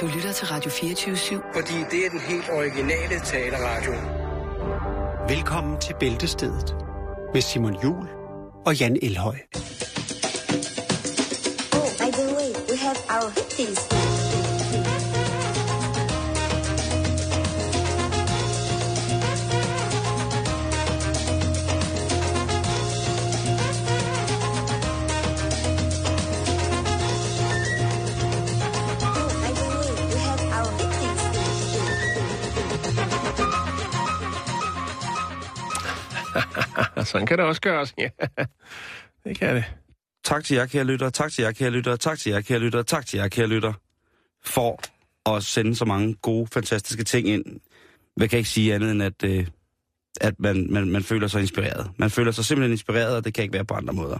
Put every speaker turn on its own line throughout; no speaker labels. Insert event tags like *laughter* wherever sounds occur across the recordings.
Du lytter til Radio 24-7.
Fordi det er den helt originale taleradio.
Velkommen til Bæltestedet med Simon Jul og Jan Elhøj.
Oh, by the way, we have our victims. Victims. *laughs*
Sådan kan det også gøres. Ja, *laughs* det kan det.
Tak til jer, kære lytter. Tak til jer, kære lytter. Tak til jer, kære lytter. Tak til jer, kære lytter. For at sende så mange gode, fantastiske ting ind. Hvad kan jeg ikke sige andet end, at, øh, at man, man, man føler sig inspireret. Man føler sig simpelthen inspireret, og det kan ikke være på andre måder.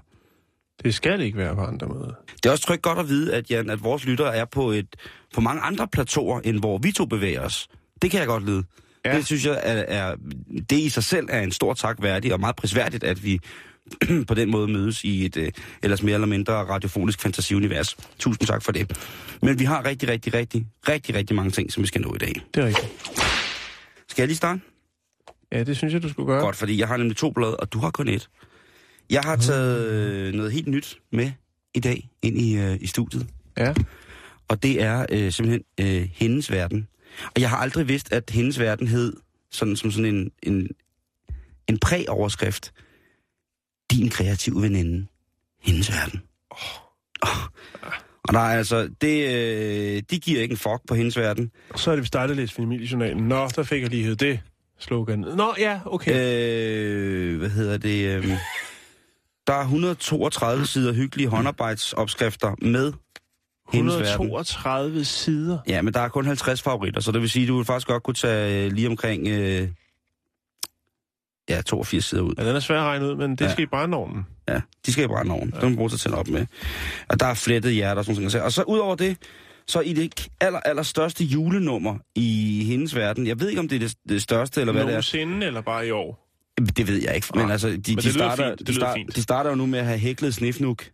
Det skal ikke være på andre måder.
Det er også trygt godt at vide, at, Jan, at vores lyttere er på, et, på mange andre plateauer, end hvor vi to bevæger os. Det kan jeg godt lide.
Ja.
Det synes jeg, er, er, det i sig selv er en stor tak værdig, og meget prisværdigt, at vi *clears throat* på den måde mødes i et øh, ellers mere eller mindre radiofonisk fantasiunivers. Tusind tak for det. Men vi har rigtig, rigtig, rigtig, rigtig, rigtig mange ting, som vi skal nå i dag.
Det er rigtigt.
Skal jeg lige starte?
Ja, det synes jeg, du skulle gøre.
Godt, fordi jeg har nemlig to blade, og du har kun et. Jeg har taget øh, noget helt nyt med i dag ind i, øh, i studiet.
Ja.
Og det er øh, simpelthen øh, hendes verden. Og jeg har aldrig vidst, at hendes verden hed sådan som sådan en, en, en præoverskrift. Din kreative veninde. Hendes verden. Oh. Og der er altså, det, øh, de giver ikke en fuck på hendes verden.
Så er det, vi startede lidt familiejournalen. Nå, der fik jeg lige hed det slogan. Nå, ja, okay.
Øh, hvad hedder det? Øh, *laughs* der er 132 sider hyggelige håndarbejdsopskrifter med.
132 sider.
Ja, men der er kun 50 favoritter, så det vil sige, at du vil faktisk godt kunne tage øh, lige omkring øh, ja, 82 sider ud.
Ja, den er svær at regne ud, men det
Ja.
skal i brændeovnen.
Ja, de skal i brænde oven. Ja. Den bruger til at tænde op med. Og der er flettet hjerter og sådan noget. Og så ud over det, så i det aller, aller største julenummer i hendes verden, jeg ved ikke, om det er det, det største, eller hvad det er.
Nogensinde, eller bare i år?
Det ved jeg ikke, men altså, de,
men
de, starter,
fint, det
de, start, de starter jo nu med at have hæklet snifnuk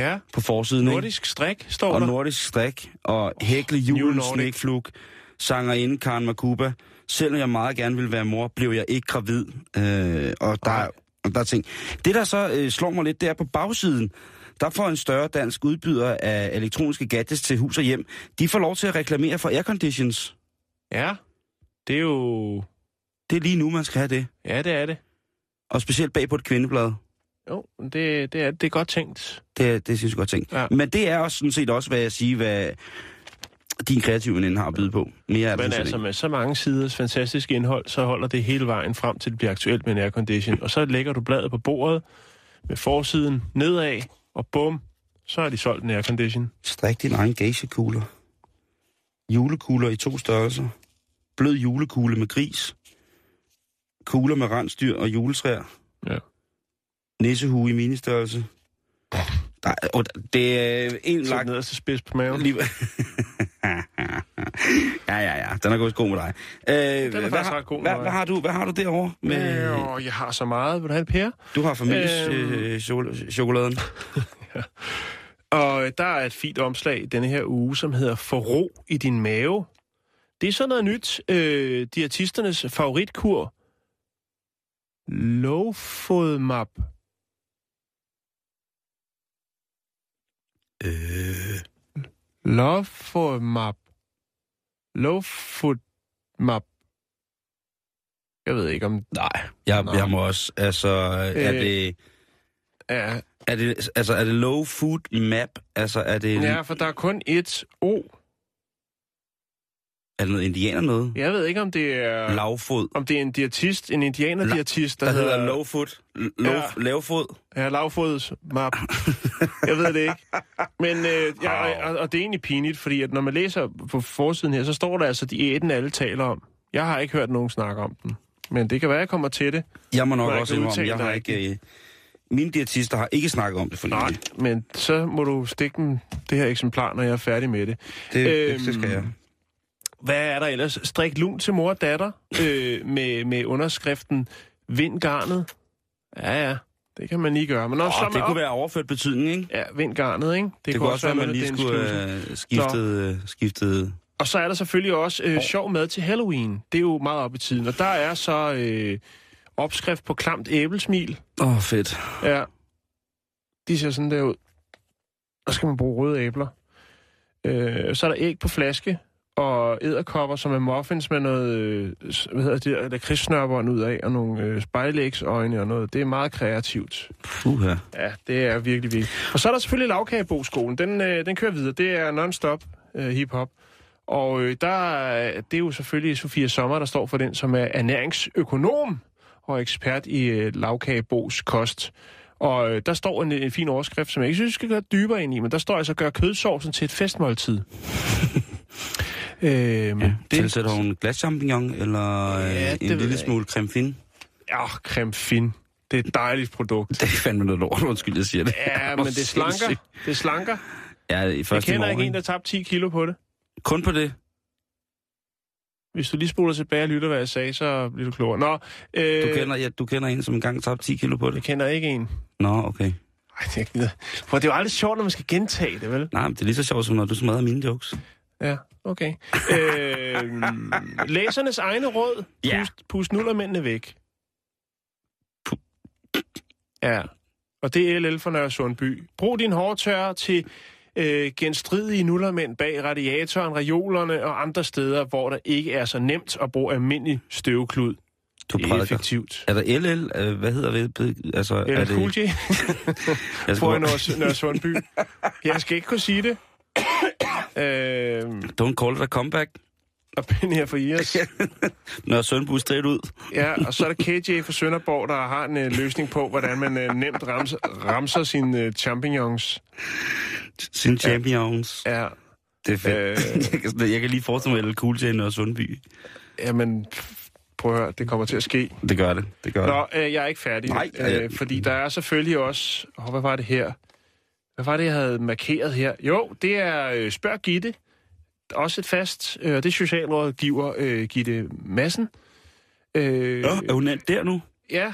Ja,
på forsiden,
nordisk strik står
og
der.
nordisk strik, og hækle julen snikflug, sangerinde Karen Makuba. Selvom jeg meget gerne vil være mor, blev jeg ikke gravid. Øh, og der, er- og der er ting. Det, der så øh, slår mig lidt, det er på bagsiden. Der får en større dansk udbyder af elektroniske gadgets til hus og hjem. De får lov til at reklamere for airconditions.
Ja, det er jo...
Det er lige nu, man skal have det.
Ja, det er det.
Og specielt bag på et kvindeblad.
Jo, det, det, er, det er godt tænkt.
Det, det synes jeg godt tænkt.
Ja.
Men det er også sådan set også, hvad jeg siger, hvad din kreative veninde har at byde på. Mere er
Men altså med så mange siders fantastisk indhold, så holder det hele vejen frem til det bliver aktuelt med en aircondition. Og så lægger du bladet på bordet med forsiden nedad, og bum, så har de solgt en aircondition.
Strik din egen geisha-kugler. Julekugler i to størrelser. Blød julekugle med gris. Kugler med rensdyr og juletræer.
Ja.
Nissehue i ministørrelse. Der, er- og det er en
Så
lagt...
nederste spids på maven.
Lige... *laughs* ja, ja, ja. Den er gået god med dig. Øh,
er
hvad,
faktisk
har,
god med
hvad, hvad, har du, hvad har du derovre? Med,
Øh, jeg har så meget. Vil du have en pære?
du har families
Øhm.
øh, chokoladen. *laughs*
Og der er et fint omslag denne her uge, som hedder Forro i din mave. Det er sådan noget nyt. Øh, diætisternes favoritkur. Lowfodmap.
Øh,
Lowfodmap. Lowfodmap. Jeg ved ikke om...
nej, jeg,
Nå.
jeg må også... Altså, er
Øh.
det...
Ja,
Er det, altså, er det low food map? Altså, er det,
ja, for der er kun et O.
er det noget indianer noget?
Jeg ved ikke, om det er...
Lavfod.
Om det er en diætist, en indianerdiætist, der,
Der hedder low food. Low,
Ja.
Lavfod.
Ja, lavfods map. jeg ved det ikke. Men øh, ja, og, og det er egentlig pinligt, fordi at når man læser på forsiden her, så står der altså diæten, alle taler om. Jeg har ikke hørt nogen snakke om den. Men det kan være, jeg kommer til det.
Jeg må nok
jeg
også indrømme, jeg har ikke... Øh, mine diætister har ikke snakket om det for
Nej,
nylig.
men så må du stikke dem det her eksemplar, når jeg er færdig med det.
Det,
Øhm,
det skal jeg.
Hvad er der ellers? Strik lun til mor og datter øh, *laughs* med, med underskriften Vind garnet. Ja, ja. Det kan man lige gøre. Men også
Oh, det kunne være overført betydning, ikke?
Ja, vind garnet, ikke? Det,
Det, kunne også være, at man lige skulle øh, skiftet, øh, skiftet
Og så er der selvfølgelig også øh, sjov mad til Halloween. Det er jo meget op i tiden. Og der er så øh, opskrift på klamt æblesmil.
Åh, oh, fedt.
Ja. De ser sådan der ud. Der skal man bruge røde æbler. Øh, så er der æg på flaske og æderkopper, som er muffins med noget, øh, hvad hedder det, der kristsnørbånd ud af, og nogle øh, spejlægsøjne og noget. Det er meget kreativt.
Puha.
Ja, det er virkelig vigtigt. Og så er der selvfølgelig lavkageboskolen. Den, øh, den kører videre. Det er non-stop øh, hip-hop. Og øh, der, er- det er jo selvfølgelig Sofia Sommer, der står for den, som er ernæringsøkonom og ekspert i øh, lavkagebos kost. Og øh, der står en, en fin overskrift, som jeg ikke synes, vi skal gøre dybere ind i, men der står altså, gør kødsovsen til et festmåltid. *laughs* øhm,
Ja.
det,
Tilsætter hun glas champignon, eller
Ja, det
en lille
jeg
smule creme fin?
ja, creme fin. Det er et dejligt produkt.
Det er fandme noget lort, undskyld, jeg siger det.
Ja, *laughs* men det slanker. Det slanker.
Ja, i
Jeg
første
kender ikke
morgen.
en, der tabte 10 kilo på det.
Kun på det.
Hvis du lige spoler tilbage og lytter, hvad jeg sagde, så bliver du klogere. Nå, øh,
Du kender, ja, du kender en, som engang tabte 10 kilo på
Jeg
det?
kender ikke en.
Nå, okay.
Ej, det er ikke det er jo aldrig sjovt, når man skal gentage det, vel?
Nej, men det er lige så sjovt, som når du smadrer mine jokes.
Ja, okay. *laughs* øh, læsernes egne råd.
Ja.
Pust, pust nullermændene væk. Ja, og det er LL for Nørre Sundby. Brug din hårtørrer til øh, genstridige nullermænd bag radiatoren, reolerne og andre steder, hvor der ikke er så nemt at bruge almindelig støvklud.
Du
Det er
prædiker.
effektivt.
Er der LL? Øh, Hvad hedder det? Altså, er
Eller
det...
Cool J *laughs*
Jeg
på Nørre Sundby. Jeg skal ikke kunne sige det. *laughs* øh,
Don't call it a comeback.
og Benny her for Iris. *laughs*
Når Sønbu stræt ud.
Ja, og så er der KJ fra Sønderborg, der har en uh, løsning på, hvordan man uh, nemt ramser, ramser sine uh, champignons.
Sin champions.
Ja,
Det er fedt.
Øh. *laughs*
jeg, kan, jeg kan lige forestille mig, at Cool J Nørre Sundby.
jamen, prøv at høre, det kommer til at ske.
Det gør det. Det gør det.
Nå, øh, jeg er ikke færdig.
Nej,
øh,
øh,
fordi der er selvfølgelig også... Oh, hvad var det her? Hvad var det, jeg havde markeret her? Jo, det er øh, Spørg Gitte. Også et fast... Øh, det er socialrådgiver øh, Gitte Madsen. Øh,
Nå, er hun der nu?
Ja,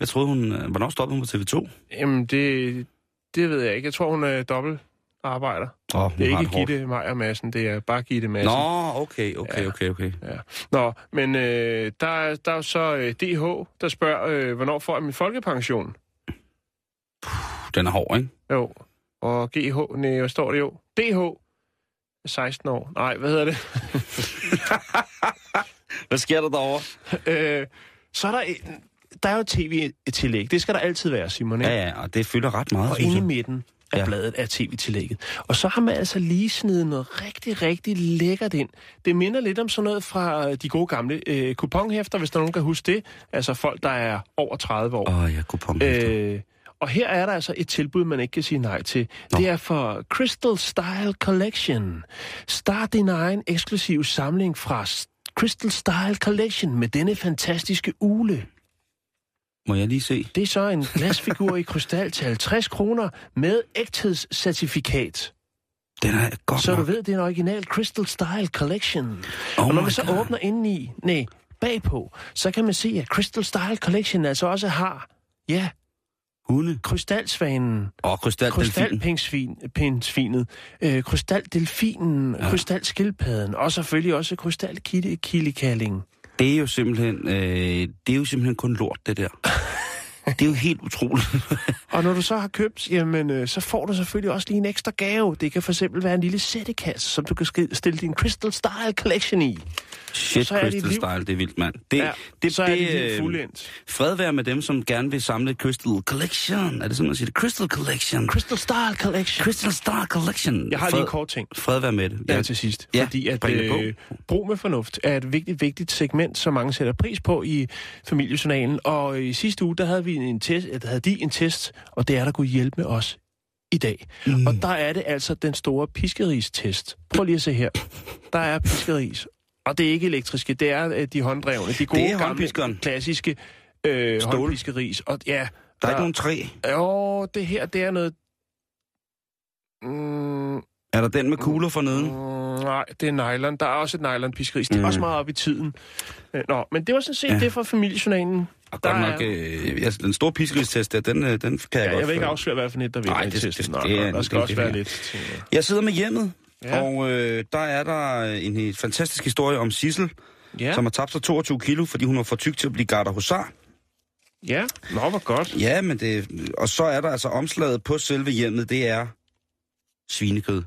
Jeg troede, hun... øh, Hvornår stoppede hun på TV2?
jamen det, det ved jeg ikke. Jeg tror, hun er dobbelt arbejder.
Oh,
Det er ikke Gitte Meyer Madsen, det er bare Gitte Madsen.
Nå, okay, okay,
Ja.
okay, okay.
Ja. Nå, men øh, der, er, der er så øh, DH, der spørger, øh, hvornår får jeg min folkepension?
Den er hård, ikke?
Jo. Og GH, nej, hvad står det jo? DH, 16 år. Nej, hvad hedder det? *laughs*
Hvad sker der derovre?
øh, så er der, en- der er jo tv-tillæg. Det skal der altid være, Simon. Ikke?
Ja, ja, og det fylder ret meget,
Og inde i midten af
Ja.
bladet er tv-tillægget. Og så har man altså lige snedet noget rigtig, rigtig lækkert ind. Det minder lidt om sådan noget fra de gode gamle øh, kuponhæfter, hvis der er nogen kan huske det. Altså folk, der er over 30 år.
Åh, oh, ja, kupon. Øh,
Øh, og her er der altså et tilbud, man ikke kan sige nej til. Nå. Det er for Crystal Style Collection. Start din egen eksklusiv samling fra Crystal Style Collection med denne fantastiske ule.
Må jeg lige se?
Det er så en glasfigur i krystal til 50 kroner med ægthedscertifikat.
Den er godt
Så du
nok.
ved, det er en original Crystal Style Collection.
Oh
og når man så
God.
åbner indeni, nej, bagpå, så kan man se, at Crystal Style Collection altså også har, ja,
Hunde.
krystalsvanen,
Og krystaldelfin.
krystalpinsvinet, øh, krystaldelfinen, ja. krystalskildpadden, og selvfølgelig også krystalkildekalling.
Det er jo simpelthen, øh, det er jo simpelthen kun lort, det der. *laughs* det er jo helt utroligt. *laughs*
Og når du så har købt, jamen, øh, så får du selvfølgelig også lige en ekstra gave. Det kan for eksempel være en lille sættekasse, som du kan stille din Crystal Style Collection i.
Shit,
så er
Crystal
liv-
Style, det er vildt, mand. Det,
Ja,
det,
så er det
øh,
fuldendt.
Fred være med dem, som gerne vil samle Crystal Collection. Er det sådan, man siger det? Crystal Collection.
Crystal Style Collection.
Crystal Star Collection.
Jeg har
Fred,
lige en kort ting.
Fred være med det.
Ja, til sidst.
Ja,
fordi at
det
øh, brug med fornuft er et vigtigt, vigtigt segment, som mange sætter pris på i familiejournalen. Og i sidste uge, der havde vi en test, der havde de en test, og det er der kunne hjælpe med os i dag. Mm. Og der er det altså den store piskeris-test. Prøv lige at se her. Der er piskeris. Og det er ikke elektriske, det er øh, de hånddrevne. De gode,
Det er
gamle, klassiske øh, håndpiskeris. Og ja,
Der er ikke nogen træ.
Jo, det her, det er noget... Mm,
Er der den med kugler for neden?
Mm, nej, det er nylon. Der er også et nylon-piskris. Det er
Mm.
også meget op i tiden. Øh, Nå, men det var sådan set
Ja.
det fra familiejournalen.
Og
Der
godt
er-
nok, øh, altså, den store piskeris-test der, den, øh, den kan jeg
Ja,
godt
jeg vil ikke afsløre, hvad for et, der vinder
Nej, det- det- det er en-
der skal
det-
også
det-
være
det-
lidt.
Jeg sidder med hjemmet.
Ja.
Og øh, der er der en helt fantastisk historie om Sissel,
Ja,
som har tabt sig 22 kilo, fordi hun var for tyk til at blive garder husar.
ja. Nå, hvor godt.
Ja, men det... Og så er der altså omslaget på selve hjemmet, det er svinekød.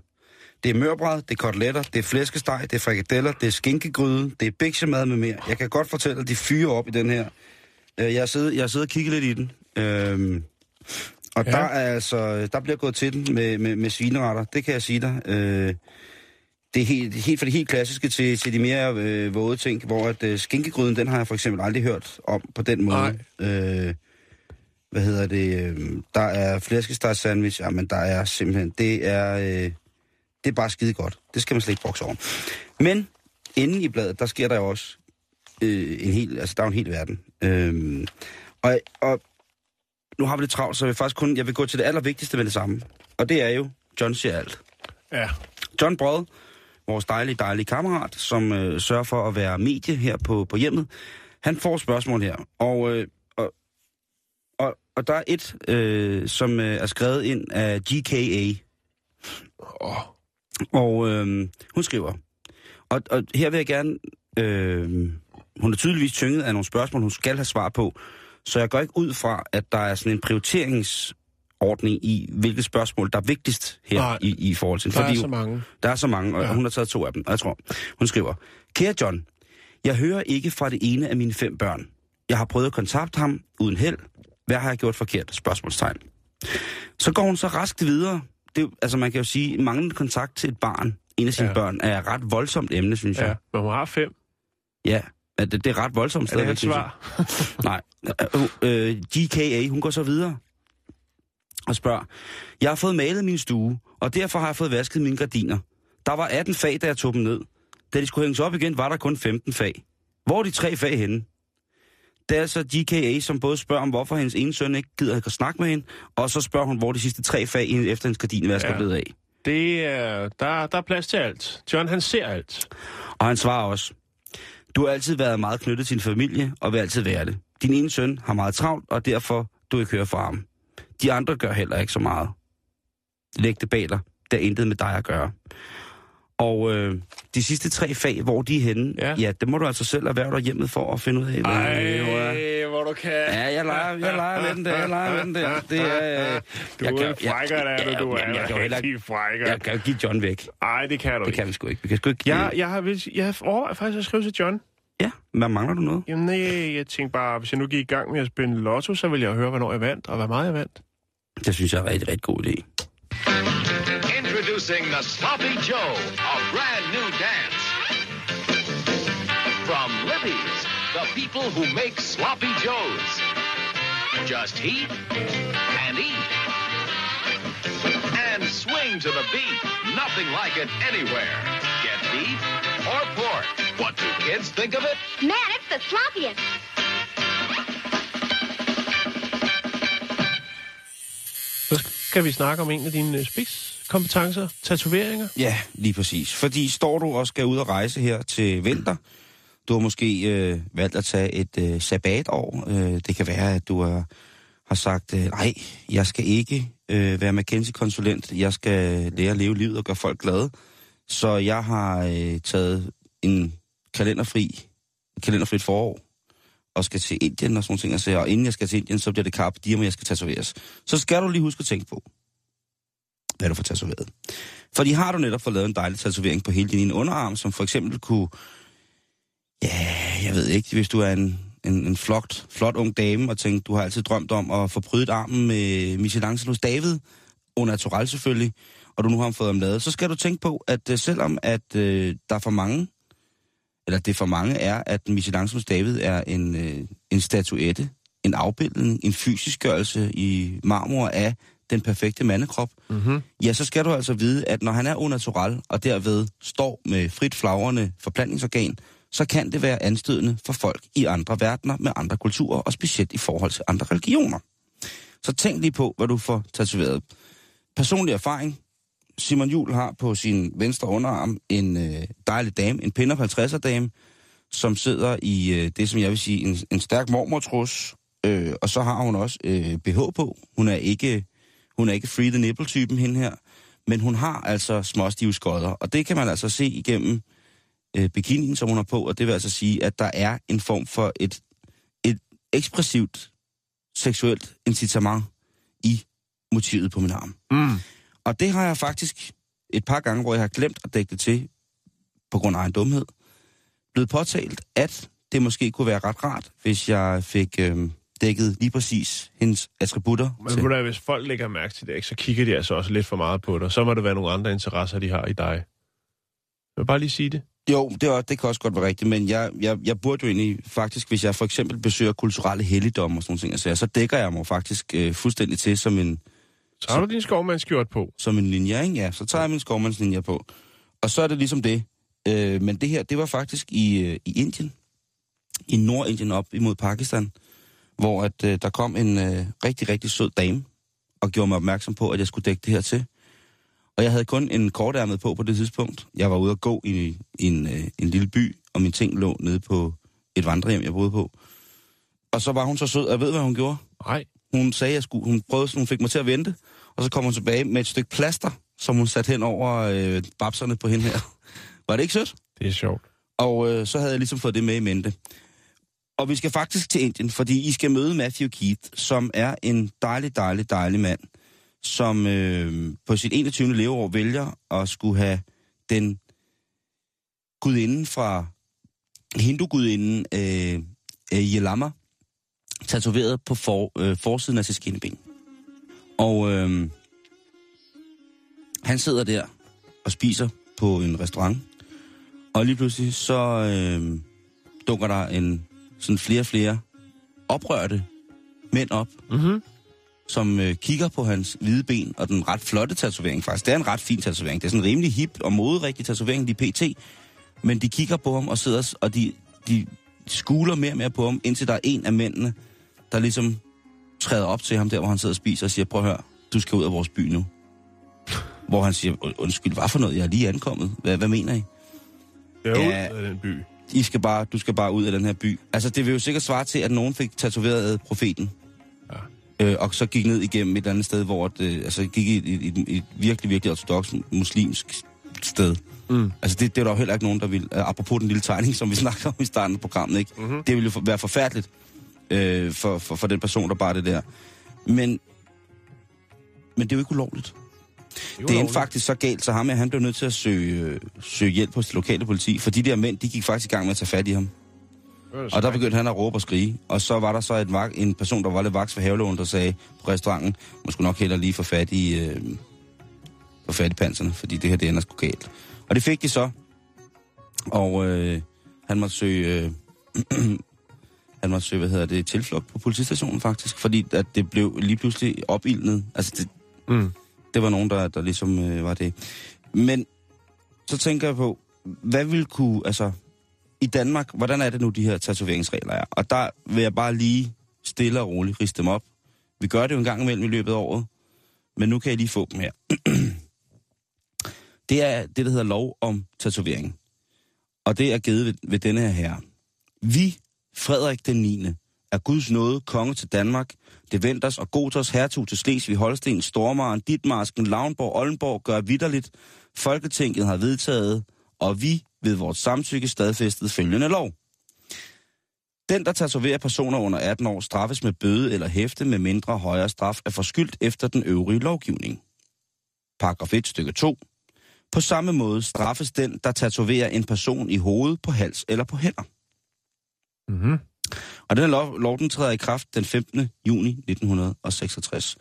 Det er mørbræd, det er koteletter, det er flæskesteg, det er frikadeller, det er skinkegryde, det er bæksemad med mere. Jeg kan godt fortælle, at de fyrer op i den her. Øh, Jeg har siddet, jeg har siddet og kigget lidt i den. Øhm, og
Ja.
ja. der er altså, der bliver gået til den med, med, med svineretter, det kan jeg sige dig. Øh, det er helt, helt fra det helt klassiske til, til de mere øh, våde ting, hvor at øh, skinkegryden, den har jeg for eksempel aldrig hørt om på den måde. Øh, hvad hedder det? Øh, der er flæskesteg sandwich, jamen der er simpelthen, det er, øh, det er bare skide godt. Det skal man slet ikke bokse over. Men inde i bladet, der sker der jo også øh, en hel, altså der er en hel verden. Øh, og, og nu har vi lidt travlt, så jeg vil faktisk kun, jeg vil gå til det allervigtigste med det samme. Og det er jo, John siger alt.
Ja.
John Brod, vores dejlige, dejlige kammerat, som øh, sørger for at være medie her på, på hjemmet, han får spørgsmål her. Og, øh, og, og, og der er et, øh, som øh, er skrevet ind af GKA. Og øh, hun skriver, og, og her vil jeg gerne, øh, hun er tydeligvis tynget af nogle spørgsmål, hun skal have svar på, så jeg går ikke ud fra, at der er sådan en prioriteringsordning i, hvilke spørgsmål, der er vigtigst her
Nej.
i, i forhold til.
der er
Fordi
så mange.
der er så mange, og
Ja.
hun har taget to af dem, og jeg tror, hun skriver, Kære John, jeg hører ikke fra det ene af mine fem børn. Jeg har prøvet at kontakte ham uden held. Hvad har jeg gjort forkert? Spørgsmålstegn. Så går hun så raskt videre. Det, er altså man kan jo sige, manglende kontakt til et barn, en af sine
ja.
børn, er et ret voldsomt emne, synes
Ja,
jeg.
men hun har fem.
Ja, at det, det er ret voldsomt
Er det
stadigvæk, synes jeg.
svar? *laughs*
Nej. Øh, øh, GKA, hun går så videre og spørger, jeg har fået malet min stue, og derfor har jeg fået vasket mine gardiner. Der var 18 fag, da jeg tog dem ned. Da de skulle hænges op igen, var der kun 15 fag. Hvor er de tre fag henne? Det er så GKA, som både spørger om, hvorfor hendes ene søn ikke gider at snakke med hende, og så spørger hun, hvor de sidste tre fag efter hendes gardinvask
Ja.
er blevet af.
Det er, der, der er plads til alt. John, han ser alt.
Og han svarer også, du har altid været meget knyttet til din familie, og vil altid være det. Din ene søn har meget travlt, og derfor du ikke hører fra ham. De andre gør heller ikke så meget. Læg det bag dig. Der er intet med dig at gøre. Og øh, de sidste tre fag, hvor de er henne,
Ja.
ja. det må du altså selv erhverve dig hjemmet for at finde ud af. hvad-
Ej, hvor du kan.
Ja, jeg leger, jeg leger med den der, jeg leger med den der. Det er, øh,
Du
jeg
er
kan-
frækker, der er du. Du
jamen,
er
jeg kan heller ikke-
frækker.
jeg kan give John væk.
Ej, det kan du
Det
ikke.
kan vi sgu ikke. Vi kan sgu ikke
Jeg, jeg har, vis- jeg har overvejet faktisk at skrive til John.
Ja, hvad mangler du noget?
Jamen nej, jeg tænkte bare, hvis jeg nu gik i gang med at spille lotto, så ville jeg høre, hvornår jeg vandt, og hvor meget jeg vandt.
Det synes jeg er en rigtig, rigtig god idé.
Introducing the Sloppy Joe, a brand new dance. From Libby's, the people who make Sloppy Joes. Just heat and eat. And swing to the beat. Nothing like it anywhere. Get beef or pork. What do kids think of it?
Man, it's the sloppiest.
Så skal vi snakke om en af dine øh, kompetencer, tatoveringer.
Ja, lige præcis. Fordi står du og skal ud og rejse her til vinter, du har måske øh, valgt at tage et øh, sabbatår. Øh, det kan være, at du er, har sagt, øh, nej, jeg skal ikke øh, være McKinsey-konsulent. Jeg skal lære at leve livet og gøre folk glade. Så jeg har øh, taget en kalenderfri, et kalenderfrit forår og skal til Indien og sådan nogle ting. Altså, og inden jeg skal til Indien, så bliver det kap, Diem, og jeg skal tatoveres. Så skal du lige huske at tænke på, hvad du får tatoveret. Fordi har du netop fået lavet en dejlig tatovering på hele din ene underarm, som for eksempel kunne, ja, jeg ved ikke, hvis du er en, en, en flot, flot ung dame, og tænker, du har altid drømt om at få prydet armen med Michelangelos David, under naturel selvfølgelig, og du nu har fået ham lavet, så skal du tænke på, at øh, selvom at øh, der er for mange, eller det for mange er, at Michelangelos David er en, øh, en statuette, en afbildning, en fysisk gørelse i marmor af den perfekte mandekrop,
Mm-hmm.
ja, så skal du altså vide, at når han er unnatural, og derved står med frit flagrende forplantningsorgan, så kan det være anstødende for folk i andre verdener med andre kulturer, og specielt i forhold til andre religioner. Så tænk lige på, hvad du får tatoveret. Personlig erfaring. Simon Jul har på sin venstre underarm en øh, dejlig dame, en pinder 50'er dame, som sidder i øh, det, som jeg vil sige, en, en stærk mormortrus. Øh, og så har hun også øh, BH på. Hun er ikke hun er ikke free the nipple-typen, hende her. Men hun har altså småstive skodder, og det kan man altså se igennem øh, bikinien, som hun har på, og det vil altså sige, at der er en form for et, et ekspressivt seksuelt incitament i motivet på min arm.
Mm.
Og det har jeg faktisk et par gange, hvor jeg har glemt at dække det til, på grund af egen dumhed, blevet påtalt, at det måske kunne være ret rart, hvis jeg fik øh, dækket lige præcis hendes attributter.
Men
til.
hvis folk lægger mærke til det, ikke, så kigger de altså også lidt for meget på dig. Så må det være nogle andre interesser, de har i dig. Jeg vil bare lige sige det.
Jo, det, er, det kan også godt være rigtigt, men jeg, jeg, jeg burde jo egentlig faktisk, hvis jeg for eksempel besøger kulturelle helligdomme og sådan nogle ting, altså, så dækker jeg mig faktisk øh, fuldstændig til som en,
Så har du din skovmandskjort på.
som en linje, ikke? Ja, så tager jeg min skovmandslinje på. Og så er det ligesom det. Øh, men det her, det var faktisk i, øh, i Indien. I Nordindien op imod Pakistan. Hvor at, øh, der kom en øh, rigtig, rigtig sød dame og gjorde mig opmærksom på, at jeg skulle dække det her til. Og jeg havde kun en kortærmet på på det tidspunkt. Jeg var ude at gå i, i en, øh, en lille by, og min ting lå nede på et vandrehjem, jeg boede på. Og så var hun så sød, og jeg ved, hvad hun gjorde.
Nej.
Hun sagde, jeg skulle, hun prøvede, hun fik mig til at vente, og så kom hun tilbage med et stykke plaster, som hun satte hen over øh, babserne på hende her. *laughs* Var det ikke sødt?
Det er sjovt.
Og øh, så havde jeg ligesom fået det med i mente. Og vi skal faktisk til Indien, fordi I skal møde Matthew Keith, som er en dejlig, dejlig, dejlig mand, som øh, på sit 21. leveår vælger at skulle have den gudinde fra hindugudinden øh, øh, Yelama tatoveret på for, øh, forsiden af sit skinneben. Og øh, han sidder der og spiser på en restaurant, og lige pludselig så øh, dukker der en sådan flere og flere oprørte mænd op,
Mm-hmm.
som øh, kigger på hans hvide ben, og den ret flotte tatovering faktisk. Det er en ret fin tatovering. Det er sådan en rimelig hip og moderigtig tatovering, de PT. Men de kigger på ham og sidder, og de, de skuler mere og mere på ham, indtil der er en af mændene, der ligesom træder op til ham der, hvor han sidder og spiser og siger, prøv at høre, du skal ud af vores by nu. Hvor han siger, "Und- undskyld, hvad for noget? Jeg er lige ankommet. Hvad, hvad mener I?
Det er
ja.
ud af den by.
I skal bare, du skal bare ud af den her by. Altså, det vil jo sikkert svare til, at nogen fik tatoveret profeten.
Ja.
Øh, og så gik ned igennem et andet sted, hvor det, altså gik i et, et, et, et virkelig, virkelig ortodox muslimsk sted.
Mm.
Altså, det, det er der jo heller ikke nogen, der vil. Uh, apropos den lille tegning, *laughs* som vi snakker om i starten af programmet, ikke?
Mhm.
Det ville jo for- være forfærdeligt øh, for, for, for den person, der bare det der. Men, men det er jo ikke ulovligt. Det endte faktisk så galt, så ham her, han blev nødt til at søge, øh, søge hjælp hos det lokale politi, for de der mænd, de gik faktisk i gang med at tage fat i ham. Og der begyndte han at råbe og skrige. Og så var der så et vagt, en person, der var lidt vaks for havelån, der sagde på restauranten, man skulle nok heller lige få fat i, øh, få fat i panserne, fordi det her, det ender sgu galt. Og det fik de så. Og øh, han måtte søge, øh, *clears throat* han måtte søge, hvad hedder det, tilflugt på politistationen faktisk, fordi at det blev lige pludselig opildnet. Altså, det,
Mm
det var nogen, der, der ligesom øh, var det. Men så tænker jeg på, hvad vil kunne, altså, i Danmark, hvordan er det nu, de her tatoveringsregler er? Og der vil jeg bare lige stille og roligt riste dem op. Vi gør det jo en gang imellem i løbet af året, men nu kan jeg lige få dem her. *clears throat* det er det, der hedder lov om tatovering. Og det er givet ved, ved denne her herre. Vi, Frederik den 9., er Guds nåde konge til Danmark, Deventers og Gothers hertug til Slesvig, Holsten, Stormaren, Ditmarsken, Lavnborg, Oldenborg gør vidderligt. Folketinget har vedtaget, og vi ved vores samtykke stadfæstet følgende lov. Den, der tatoverer personer under 18 år, straffes med bøde eller hæfte med mindre højere straf er forskyldt efter den øvrige lovgivning. Paragraf 1 stykke 2. På samme måde straffes den, der tatoverer en person i hovedet, på hals eller på hænder.
Mm-hmm.
Og den lov, lov den træder i kraft den 15. juni 1966.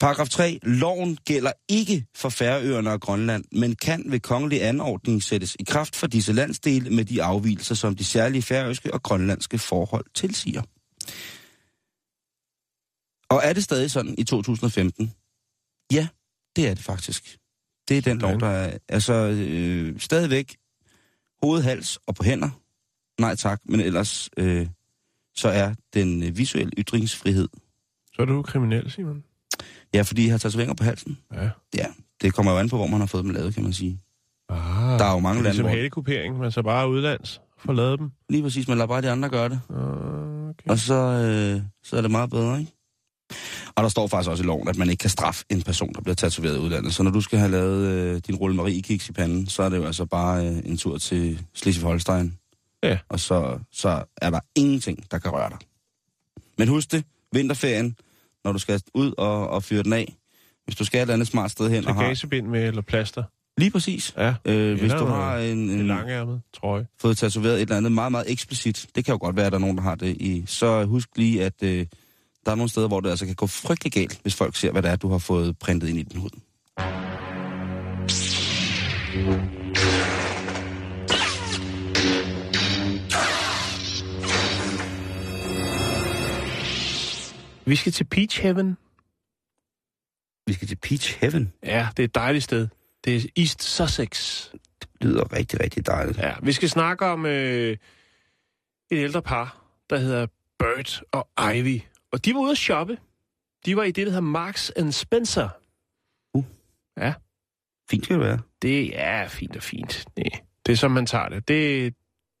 Paragraf 3. Loven gælder ikke for Færøerne og Grønland, men kan ved kongelig anordning sættes i kraft for disse landsdele med de afvielser, som de særlige færøske og grønlandske forhold tilsiger. Og er det stadig sådan i 2015? Ja, det er det faktisk. Det er den lov, der er altså, øh, stadigvæk hoved, hals og på hænder. Nej tak, men ellers øh, så er den øh, visuelle ytringsfrihed.
Så er du kriminel, Simon.
Ja, fordi jeg har tatoveringer på halsen.
Ja.
Ja, det kommer jo an på, hvor man har fået dem lavet, kan man sige.
Ah,
Der er jo mange
det er
lande,
ligesom
hvor
halekupering, men så bare udlands. Få lavet dem.
lige præcis, man lader bare de andre gøre det.
Ah, Okay.
Og så, øh, så er det meget bedre, ikke? Og der står faktisk også i loven, at man ikke kan straffe en person, der bliver tatoveret i udlandet. Så når du skal have lavet øh, din rulle Marie kiks i panden, så er det jo altså bare øh, en tur til Slesvig-Holstein.
Ja.
Og så, så er der ingenting, der kan røre dig. Men husk det, vinterferien, når du skal ud og, og fyre den af, hvis du skal et andet smart sted hen og har...
Bagagebind med eller plaster.
Lige præcis.
Ja.
Øh, hvis du har en,
En
en,
langærmet trøje.
fået tatoveret et eller andet meget, meget eksplicit, det kan jo godt være, at der er nogen, der har det i, så husk lige, at øh, der er nogle steder, hvor det altså kan gå frygtelig galt, hvis folk ser, hvad det er, du har fået printet ind i din hud.
Vi skal til Peach Heaven.
Vi skal til Peach Heaven.
Ja, det er et dejligt sted. Det er East Sussex.
Det lyder rigtig, rigtig dejligt.
Ja, vi skal snakke om øh, et ældre par, der hedder Bert og Ivy. Og de var ude at shoppe. De var i det, der hedder Marks and Spencer.
Fint skal det være.
Det er fint og fint. Nej, det er som man tager det. Det,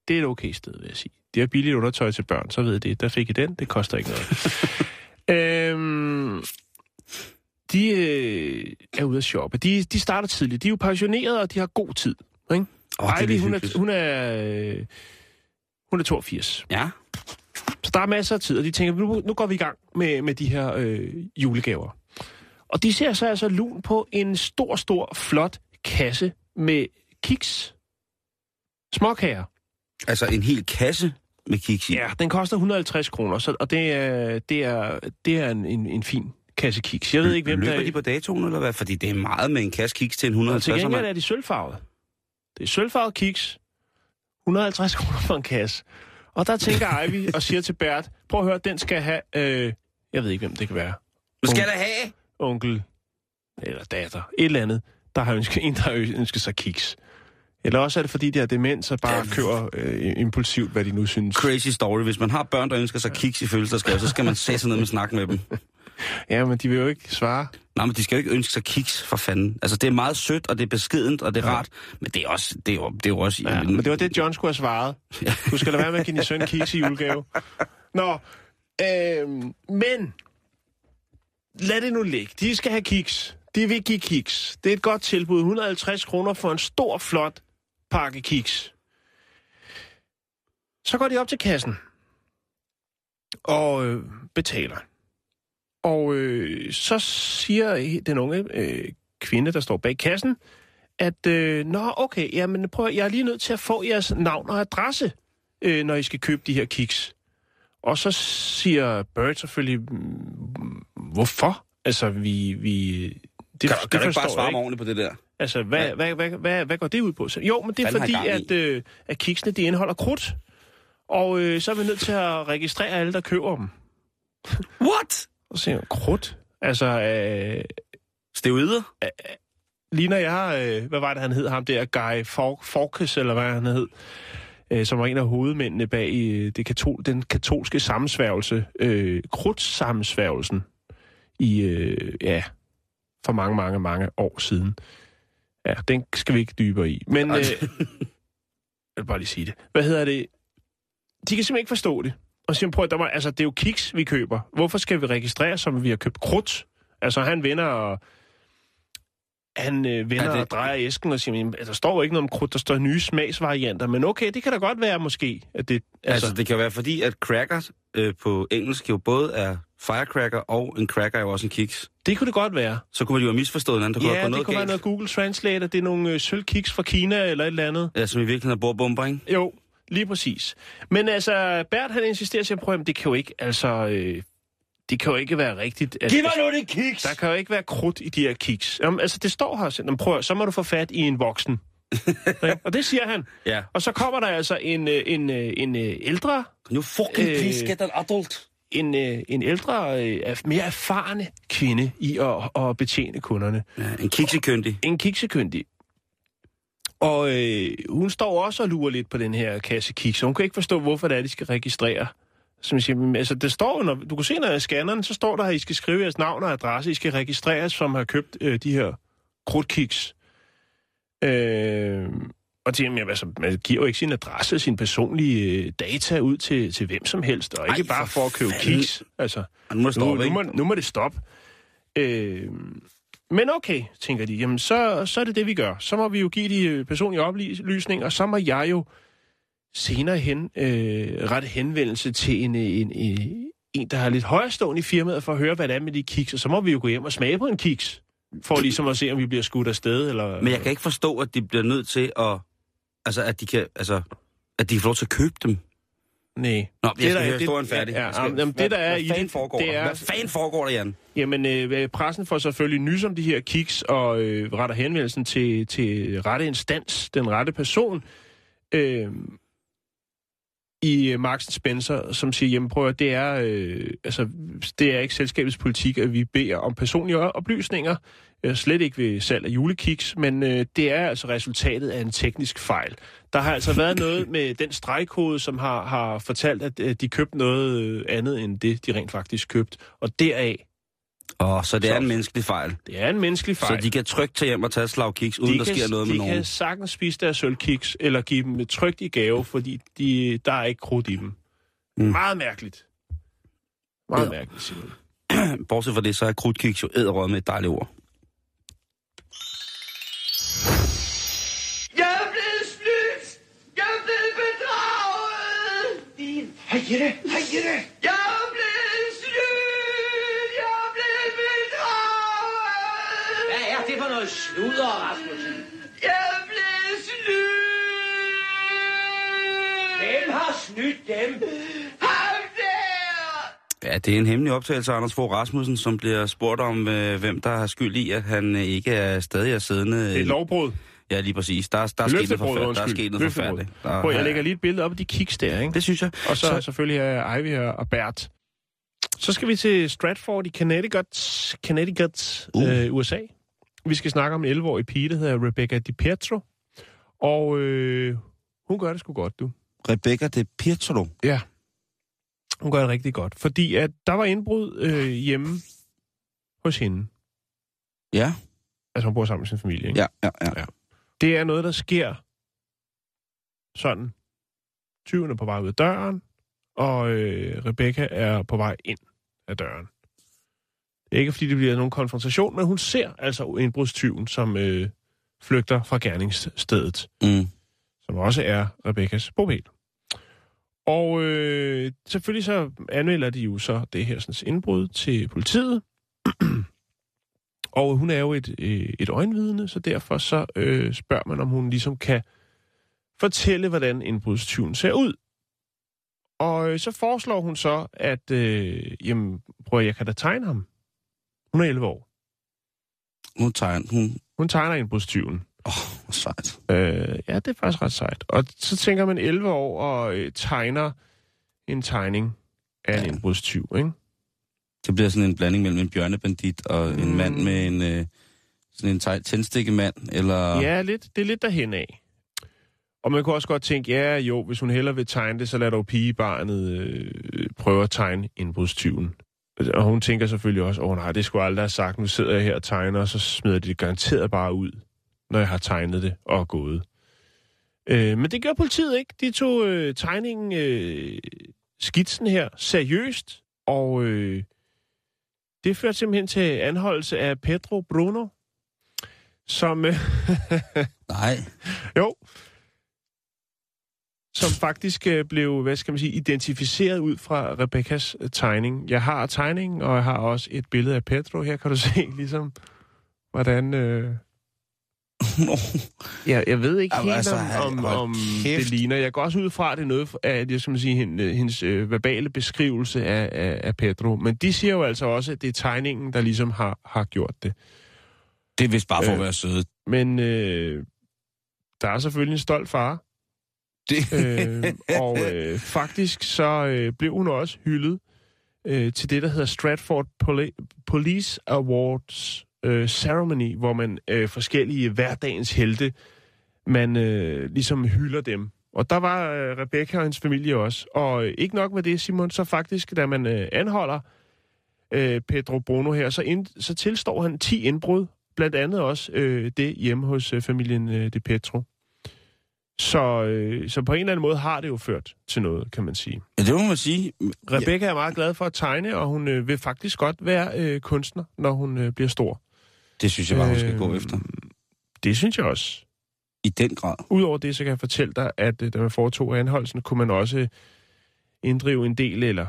det er et okay sted, vil jeg sige. De har billigt undertøj til børn, så ved det. Der fik I den. Det koster ikke noget. *laughs* øhm, de øh, er ude at shoppe. De, de starter tidligt. De er jo pensionerede, og de har god tid. Ikke? Ivy,
lidt
hun er, hun er, øh, hun er 82.
Ja.
Så der er masser af tid, og de tænker, nu, nu går vi i gang med, med de her øh, julegaver. Og de ser så altså lun på en stor, stor, flot kasse med kiks. Småkager.
Altså en hel kasse med kiks i.
Ja, den koster 150 kroner, så, og det er, det er, det er en, en, en fin kasse kiks. Jeg ved ikke, hvem
Løber
der
de på datoen, eller hvad? Fordi det er meget med en kasse kiks til en
Og
150
til gengæld er de sølvfarvet. Det er sølvfarvet kiks. 150 *laughs* kroner for en kasse. Og der tænker *laughs* Ivy og siger til Bert, prøv at høre, den skal have... Øh, jeg ved ikke, hvem det kan være.
Hvad skal der have?
onkel eller datter, et eller andet, der har ønsket, en, der har ønsket sig kiks. Eller også er det, fordi de har demens og bare
Ja.
køber øh, impulsivt, hvad de nu synes.
Crazy story. Hvis man har børn, der ønsker sig kiks i fødselsdagsgave, så skal man sætte sig ned med snak med dem. *laughs*
Ja, men de vil jo ikke svare.
Nej, men de skal jo ikke ønske sig kiks, for fanden. Altså, det er meget sødt, og det er beskedent, og det er
Ja.
rart. Men det er også... Det er jo, det er jo også
Ja, men det var det, John skulle have svaret. Du skal lade være med at give din søn kiks i julegave. Nå, øh, men lad det nu ligge. De skal have kiks. De vil give kiks. Det er et godt tilbud. 150 kroner for en stor, flot pakke kiks. Så går de op til kassen og øh, betaler. Og øh, så siger den unge øh, kvinde, der står bag kassen, at, øh, nå, okay, jamen prøv, jeg er lige nødt til at få jeres navn og adresse, øh, når I skal købe de her kiks. Og så siger Bert selvfølgelig, "Mm, hvorfor? Altså, vi... vi det,
Kan, kan du ikke bare svare mig ordentligt på det der?
Altså, hvad,
Ja.
hvad, hvad, hvad, hvad går det ud på? Så, jo, men det er
Fanden
fordi, at, øh, at kiksene, de indeholder krudt. Og øh, så er vi nødt til at registrere alle, der køber dem. *laughs*
What?
Og jeg, krudt? Altså, øh,
Steroider?
ligner jeg, øh, hvad var det, han hed, ham der, Guy For- Fawkes, eller hvad han hed, øh, som var en af hovedmændene bag øh, det katol- den katolske sammensværgelse, øh, krudtsammensværgelsen, i, øh, ja, for mange, mange, mange år siden. Ja, den skal vi ikke dybere i. Men, øh, *laughs* jeg vil bare lige sige det. Hvad hedder det? De kan simpelthen ikke forstå det. Og siger, prøv at, der må, altså, det er jo kiks, vi køber. Hvorfor skal vi registrere, som vi har købt krudt? Altså, han vender og han øh, vender
Ja, det-
og drejer æsken og siger, "Men, der står jo ikke noget om krudt, der står nye smagsvarianter. Men okay, det kan da godt være måske, at det...
Altså,
Altså,
det kan være fordi, at cracker øh, på engelsk jo både er firecracker, og en cracker er jo også en kiks.
det kunne det godt være.
Så kunne man jo have misforstået hinanden. Der kunne
Ja,
have
det kunne være
noget
Google Translate, at det er nogle øh, sølvkiks fra Kina eller et eller andet.
Ja, som i virkeligheden er bordbomber, ikke?
Jo, lige præcis. Men altså, Bert han insisterer til at prøve, det kan jo ikke, altså... Øh, det kan jo ikke være rigtigt. At,
nu det kiks!
Der kan jo ikke være krudt i de her kiks. Jamen, altså, det står her. Jamen, prøv, så må du få fat i en voksen. *laughs* Og det siger han.
Ja.
Og så kommer der altså en, øh, en, øh, en, øh, ældre,
Can you fucking
Øh,
please get an adult?
en, en ældre, mere erfarne kvinde i at, at betjene kunderne.
Ja, en kiksekyndig.
En kiksekyndig. Og øh, hun står også og lurer lidt på den her kasse kiks, hun kan ikke forstå, hvorfor det er, de skal registrere. Som jeg siger, altså, det står, når, du kan se, når jeg scanner den, så står der, at I skal skrive jeres navn og adresse. I skal registreres, som har købt øh, de her krudtkiks. Øh, Og til, jamen, altså, man giver jo ikke sin adresse og sin personlige øh, data ud til, til hvem som helst, og ikke
Ej,
bare
for
at købe
fanden.
kiks. Altså,
Nu må det stoppe,
nu, nu,
ikke?
må, nu må det stoppe. Øh, men okay, tænker de, jamen så, så er det det, vi gør. Så må vi jo give de øh, personlige oplysninger, og så må jeg jo senere hen øh, rette henvendelse til en, en, en, en, der har lidt højrestående i firmaet, for at høre, hvad det er med de kiks, og så må vi jo gå hjem og smage på en kiks, for ligesom at se, om vi bliver skudt afsted, eller...
Men jeg kan ikke forstå, at de bliver nødt til at... Altså, at de kan... Altså, at de kan få lov til at købe dem.
Nej.
Nå, jeg skal
der er-
høre historien færdig.
Ja, ja,
skal,
jamen, det, der er
hvad
i
fanden foregår
det er...
Hvad fanden foregår der, Jan?
Jamen, øh, pressen får selvfølgelig nys om de her kiks, og øh, retter henvendelsen til, til rette instans, den rette person, øh, i øh, Marks Spencer, som siger, jamen prøv at, det er, øh, altså, det er ikke selskabets politik, at vi beder om personlige oplysninger, øh, slet ikke ved salg af julekiks, men øh, det er altså resultatet af en teknisk fejl. Der har altså været noget med den stregkode, som har, har fortalt, at øh, de købte noget øh, andet end det, de rent faktisk købte, og deraf
Åh, så det er
Så-
en menneskelig fejl.
det er en menneskelig fejl.
Så de kan trygt tage hjem og tage et slag kiks, uden
de
der
kan,
sker noget
de
med nogen.
kan sagtens spise deres sølvkiks, eller give dem et trygt i gave, fordi de, der er ikke krudt i dem.
Mm.
Meget mærkeligt. Meget
Ja.
mærkeligt, Simon. *clears throat*
Bortset fra det, så er krudtkiks jo æderrød med et dejligt ord.
Jeg er blevet snydt! Jeg er blevet bedraget! Din...
Hej Jette, hej Jette.
Jeg
noget sludder, Rasmussen?
Jeg blevet snydt!
Hvem har snydt dem?
Ham der!
Ja, det er en hemmelig optagelse af Anders Fogh Rasmussen, som bliver spurgt om, øh, hvem der har skyld i, at han øh, ikke er stadig er siddende.
Det er et lovbrud.
Ja, lige præcis. Der, er- der er sket noget forfærdeligt. Der er sket noget forfærdeligt. Der,
Prøv, jeg lægger lige et billede op af de kiks der, ikke?
Det synes jeg.
Og så, så selvfølgelig er Ivy her og Bert. Så skal vi til Stratford i Connecticut, Connecticut
uh.
øh, USA. Vi skal snakke om en 11-årig pige, der hedder Rebecca DiPietro. Og øh, hun gør det sgu godt, du.
Rebecca de Pietro.
Ja. Hun gør det rigtig godt. Fordi at der var indbrud øh, hjemme hos hende.
Ja,
Altså hun bor sammen med sin familie, ikke?
ja, ja, ja.
Ja. Det er noget, der sker sådan. Tyven er på vej ud af døren, og øh, Rebecca er på vej ind af døren. Ikke, fordi det bliver nogen konfrontation, men hun ser altså indbrudstyven, som øh, flygter fra gerningsstedet,
Mm.
som også er Rebeccas bopæl. Og øh, selvfølgelig så anmelder de jo så det her sådan, indbrud til politiet. og hun er jo et, øh, et øjenvidne, så derfor så øh, spørger man, om hun ligesom kan fortælle, hvordan indbrudstyven ser ud. Og øh, så foreslår hun så, at øh, jamen, prøv at jeg kan da tegne ham. Hun er 11 år.
Hun tegner, hun...
Hun tegner indbrudstyven.
Åh, oh, sejt.
Øh, ja, det er faktisk ret sejt. Og så tænker man 11 år og øh, tegner en tegning af en
Ja.
indbrudstyv, ikke?
Det bliver sådan en blanding mellem en bjørnebandit og en
Mm.
mand med en... Øh, sådan en teg- tændstikkemand, eller...
Ja, lidt, det er lidt derhen af. Og man kunne også godt tænke, ja jo, hvis hun hellere vil tegne det, så lad dog pigebarnet øh, prøve at tegne indbrudstyven. Og hun tænker selvfølgelig også, åh nej, det skulle aldrig have sagt, nu sidder jeg her og tegner, og så smider de det garanteret bare ud, når jeg har tegnet det og er gået. Øh, men det gør politiet ikke. De tog øh, tegningen, øh, skitsen her, seriøst, og øh, det førte simpelthen til anholdelse af Pedro Bruno, som... Øh,
Nej. *laughs*
jo. Som faktisk øh, blev, hvad skal man sige, identificeret ud fra Rebekkas øh, tegning. Jeg har tegningen, og jeg har også et billede af Pedro. Her kan du *laughs* se, ligesom, hvordan... Øh... Ja, jeg ved ikke
Jamen,
helt,
altså,
om, om, om
kæft.
det ligner. Jeg går også ud fra, at det er noget af det, skal man sige, hendes, hendes øh, verbale beskrivelse af, af, af Pedro. Men de siger jo altså også, at det er tegningen, der ligesom har, har gjort det.
Det er vist bare for at
Øh.
være søde.
Men øh, der er selvfølgelig en stolt far,
det...
øh, og øh, faktisk så øh, blev hun også hyldet øh, til det, der hedder Stratford Poli- Police Awards øh, Ceremony, hvor man øh, forskellige hverdagens helte, man øh, ligesom hylder dem. Og der var øh, Rebecca og hendes familie også. Og øh, ikke nok med det, Simon, så faktisk, da man øh, anholder øh, Pedro Bruno her, så, ind, så tilstår han 10 indbrud, blandt andet også øh, det hjemme hos øh, familien øh, De Petro. Så, øh, så på en eller anden måde har det jo ført til noget, kan man sige.
Ja, det må man sige.
Rebecca er meget glad for at tegne, og hun øh, vil faktisk godt være øh, kunstner, når hun øh, bliver stor.
Det synes jeg bare, hun skal
Øh,
gå efter.
Det synes jeg også.
I den grad.
Udover det, så kan jeg fortælle dig, at øh, da man foretog anholdelsen, kunne man også inddrive en del, eller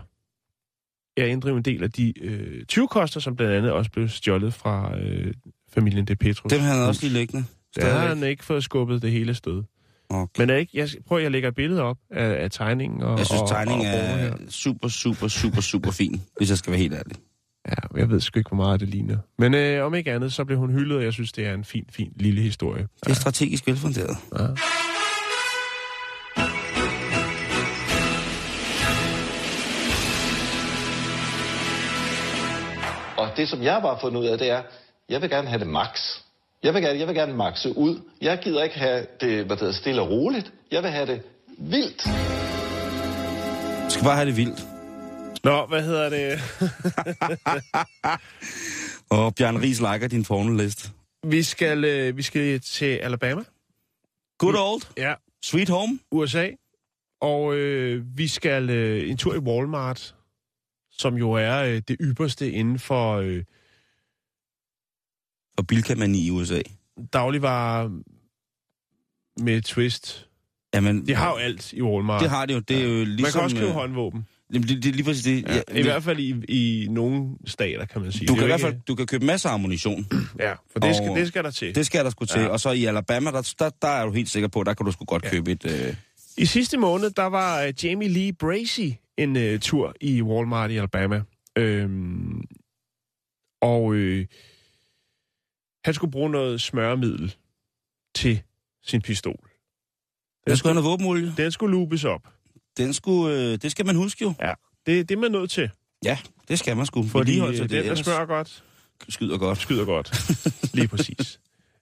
ja, inddrive en del af de øh, 20-koster, som blandt andet også blev stjålet fra øh, familien De Petrus.
Dem havde han også lige liggende.
Der har han ikke fået skubbet det hele sted.
Okay.
Men er ikke, jeg prøver, jeg lægger et billede op af, af tegningen. Og,
Jeg synes,
og,
tegningen
og, og,
er super, super, super, super fin, hvis jeg skal være helt ærlig.
Ja, jeg ved sgu ikke, hvor meget det ligner. Men øh, om ikke andet, så blev hun hyldet, og jeg synes, det er en fin, fin lille historie.
Det er strategisk velfunderet.
Ja.
Og det, som jeg bare har fundet ud af, det er, jeg vil gerne have det max. Jeg vil gerne, jeg vil gerne maxe ud. Jeg gider ikke have det hvad det hedder, stille og roligt. Jeg vil have det vildt.
Du skal bare have det vildt.
Nå, hvad hedder det? *laughs*
Og Bjørn Ries liker din pornoliste.
vi, skal, øh, vi skal til Alabama.
Good old.
Ja,
Sweet home.
USA. Og øh, vi skal øh, en tur i Walmart, som jo er øh, det ypperste inden for øh,
Og bilkamani i USA.
dagligvarer med twist.
Jamen,
De har jo alt i Walmart.
det har det jo. Det er jo ligesom...
Man kan også købe
øh,
håndvåben.
Jamen, det, det er lige præcis det.
Ja, I hvert fald i, i nogle stater, kan man sige.
Du kan i hvert fald du kan købe masser af ammunition. *clears throat*
Ja, for det skal, det skal der til.
Det skal der sgu til.
Ja.
Og så i Alabama, der, der, der er du helt sikker på, der kan du sgu godt købe et... Øh...
I sidste måned, der var uh, Jamie Lee Bracey en uh, tur i Walmart i Alabama. Øhm, og øh, han skulle bruge noget smøremiddel til sin pistol.
Der skulle have noget våbenolie.
Den skulle lubes op.
Den skulle, øh, det skal man huske jo.
Ja, det, det er man nødt til.
Ja, det skal man sgu.
Fordi øh,
det
den, der smører godt,
Skyder godt.
skyder godt. *laughs* Lige præcis.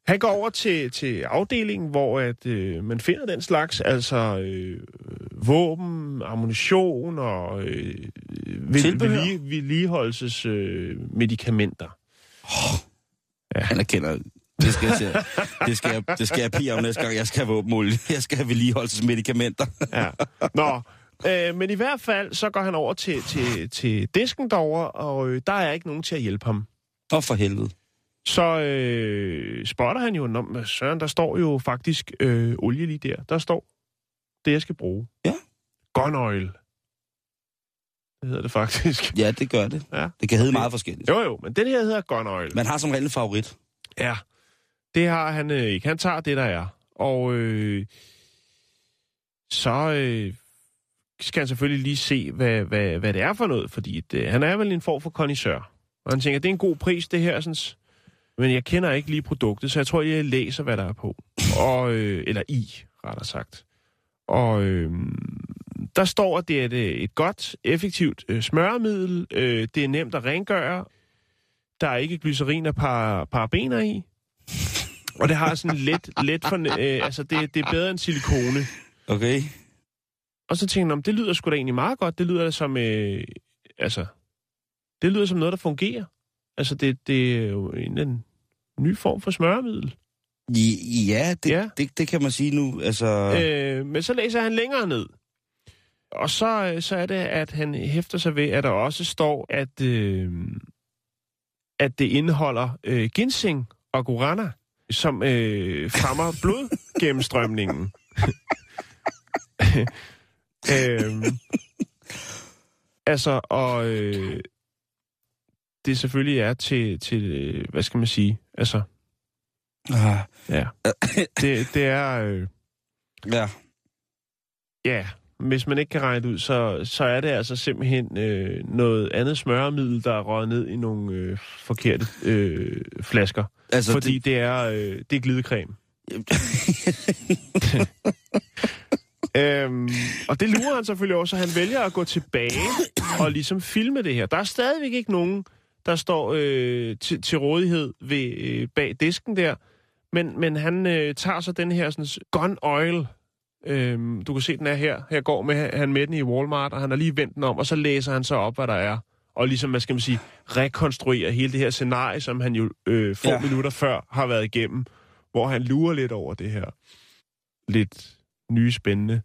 Han går over til, til afdelingen, hvor at, øh, man finder den slags, altså øh, våben, ammunition og øh, ved,
Tilbehør.
vedlige, vedligeholdelses øh, medicamenter.
Han erkender, det skal jeg, det skal jeg, det skal jeg pige om næste gang, jeg skal have våbenolie. Jeg skal have vedligeholdelsesmedikamenter.
Ja. Nå, øh, men i hvert fald, så går han over til, til, til disken derovre, og øh, der er ikke nogen til at hjælpe ham.
Åh, for helvede.
Så øh, spotter han jo, når, Søren, der står jo faktisk øh, olie lige der. Der står det, jeg skal bruge.
Ja.
Gun oil. Hedder det faktisk.
Ja, det gør det.
Ja.
Det kan hedde meget forskelligt.
Jo, jo, men den her hedder gun oil.
Man har som regel favorit.
Ja, det har han øh, ikke. Han tager det, der er. Og øh, så øh, skal han selvfølgelig lige se, hvad, hvad, hvad det er for noget, fordi det, han er vel en form for kondisør. Og han tænker, det er en god pris, det her, sådan, men jeg kender ikke lige produktet, så jeg tror, jeg læser, hvad der er på. Og, øh, eller i, rettere sagt. Og øh, der står, at det er et, et godt, effektivt øh, smøremiddel. Øh, det er nemt at rengøre. Der er ikke glycerin og par, parabener i. Og det har sådan let, let for, øh, altså det, det er bedre end silikone.
Okay?
Og så tænkte jeg, "Nå, men det lyder sgu da egentlig meget godt. Det lyder da som, øh, altså, det lyder som noget, der fungerer. Altså, det, det er jo en, en ny form for smøremiddel.
Ja, det,
ja.
Det, det kan man sige nu. Altså,
Øh, men så læser han længere ned. Og så, øh, så er det, at han hæfter sig ved, at der også står, at, øh, at det indeholder øh, ginseng og guarana, som øh, fremmer *laughs* blodgennemstrømningen. *laughs* øhm, altså, og øh, det selvfølgelig er til, til, øh, hvad skal man sige, altså,
ah,
ja, *coughs* det, det er... Øh,
ja.
Ja, hvis man ikke kan regne det ud, så, så er det altså simpelthen øh, noget andet smøremiddel, der er røget ned i nogle øh, forkerte øh, flasker.
Altså,
fordi det, det er øh, det er glidecreme. *laughs* øhm, og det lurer han selvfølgelig også, så han vælger at gå tilbage og ligesom filme det her. Der er stadigvæk ikke nogen, der står øh, til, til rådighed ved, øh, bag disken der, men, men han øh, tager så den her sådan, gun oil, Øhm, du kan se, den er her. Her går med, han med den i Walmart, og han har lige vendt den om, og så læser han så op, hvad der er. Og ligesom, hvad skal man sige, rekonstruerer hele det her scenarie, som han jo øh, få ja. Minutter før har været igennem, hvor han lurer lidt over det her lidt nye spændende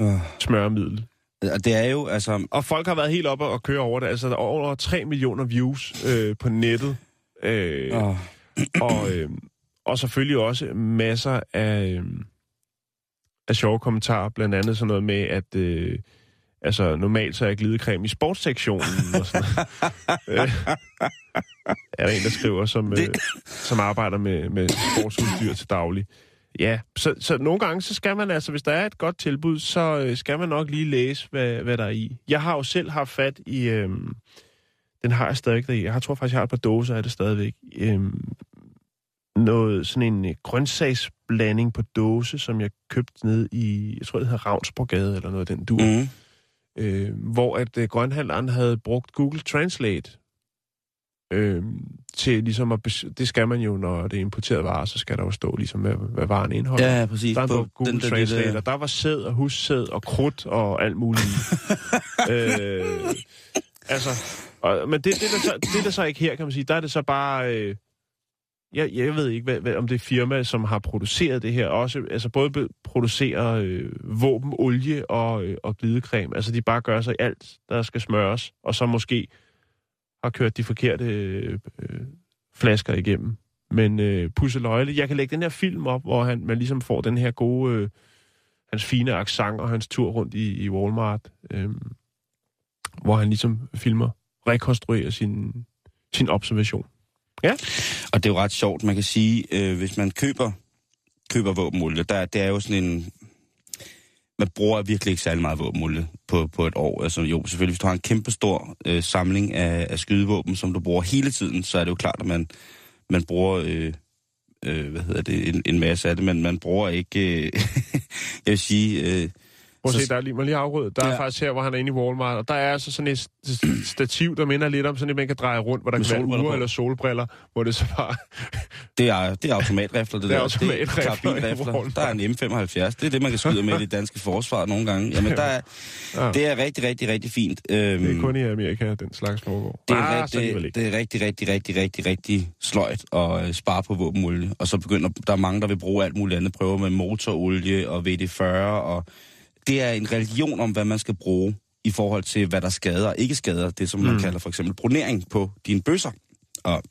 Øh.
smøremiddel.
Og det er jo, altså...
Og folk har været helt oppe og køre over det. Altså, der er over 3 millioner views øh, på nettet. Øh,
Åh,
og, øh, og selvfølgelig også masser af, øh, af sjove kommentarer. Blandt andet sådan noget med, at øh, altså, normalt så er glidecreme i sportssektionen. og sådan *laughs* øh, er der en, der skriver, som, øh, som arbejder med, med sportsudstyr til daglig. Ja, så, så nogle gange, så skal man altså, hvis der er et godt tilbud, så øh, skal man nok lige læse, hvad, hvad der er i. Jeg har jo selv haft fat i, øh, den har jeg stadig deri. Jeg tror faktisk, jeg har et par dåser af det stadigvæk. Øh, noget, sådan en øh, grøntsagsblanding på dåse, som jeg købte ned i, jeg tror, det hedder Ravnsborgade, eller noget af den dur. Mm. Øh, hvor at øh, grønhandleren havde brugt Google Translate øh, til ligesom at... bes- Det skal man jo, når det er importeret varer, så skal der jo stå ligesom, hvad, hvad varen indeholder.
Ja, ja, præcis.
Der er
På
Google
den der
Translate,
lille-
og der var sæd og hussæd og krudt og alt muligt. *laughs* øh, altså, og, men det, det, der så, det der så ikke her, kan man sige, der er det så bare... Øh, jeg, jeg ved ikke, hvad, hvad, om det er firma, som har produceret det her, også, altså både producerer øh, våben, olie og, øh, og glidecreme. Altså de bare gør sig i alt, der skal smøres, og så måske har kørt de forkerte øh, øh, flasker igennem. Men øh, pusseløjle, jeg kan lægge den her film op, hvor han, man ligesom får den her gode, øh, hans fine accent og hans tur rundt i, i Walmart, øh, hvor han ligesom filmer, rekonstruerer sin, sin observation. Ja.
Og det er jo ret sjovt, man kan sige, øh, hvis man køber, køber våbenolie, der, det er jo sådan en... Man bruger virkelig ikke særlig meget våbenolie på, på et år. Altså jo, selvfølgelig, hvis du har en kæmpe stor øh, samling af, af skydevåben, som du bruger hele tiden, så er det jo klart, at man, man bruger... Øh, øh, hvad hedder det, en, en masse af det, men man bruger ikke, øh, *laughs* jeg vil sige, øh,
Prøv at
Så-
se, der er lige, må lige afrøde. Der er
Ja.
faktisk her, hvor han er inde i Walmart, og der er altså sådan et st- stativ, der minder lidt om sådan et, man kan dreje rundt, hvor der
Med
kan være
på.
eller solbriller, hvor det så bare...
det er, det er automatrifler, det,
Det er
der.
automatrifler i
karabinrifler.
Walmart.
Der er en M75. Det er det, man kan skyde med i det danske forsvar nogle gange. Jamen, der er,
Ja.
det er rigtig, rigtig, rigtig fint. Øhm,
Det er kun i Amerika, den slags foregår.
Det er,
ah,
rigtig, det er rigtig, rigtig, rigtig, rigtig, rigtig sløjt at øh, spare på våbenolie. Og så begynder der er mange, der vil bruge alt muligt andet. Prøver med motorolie og VD40. Og det er en religion om, hvad man skal bruge i forhold til, hvad der skader og ikke skader. Det, som man
Mm.
kalder for eksempel bronering på dine bøsser. Og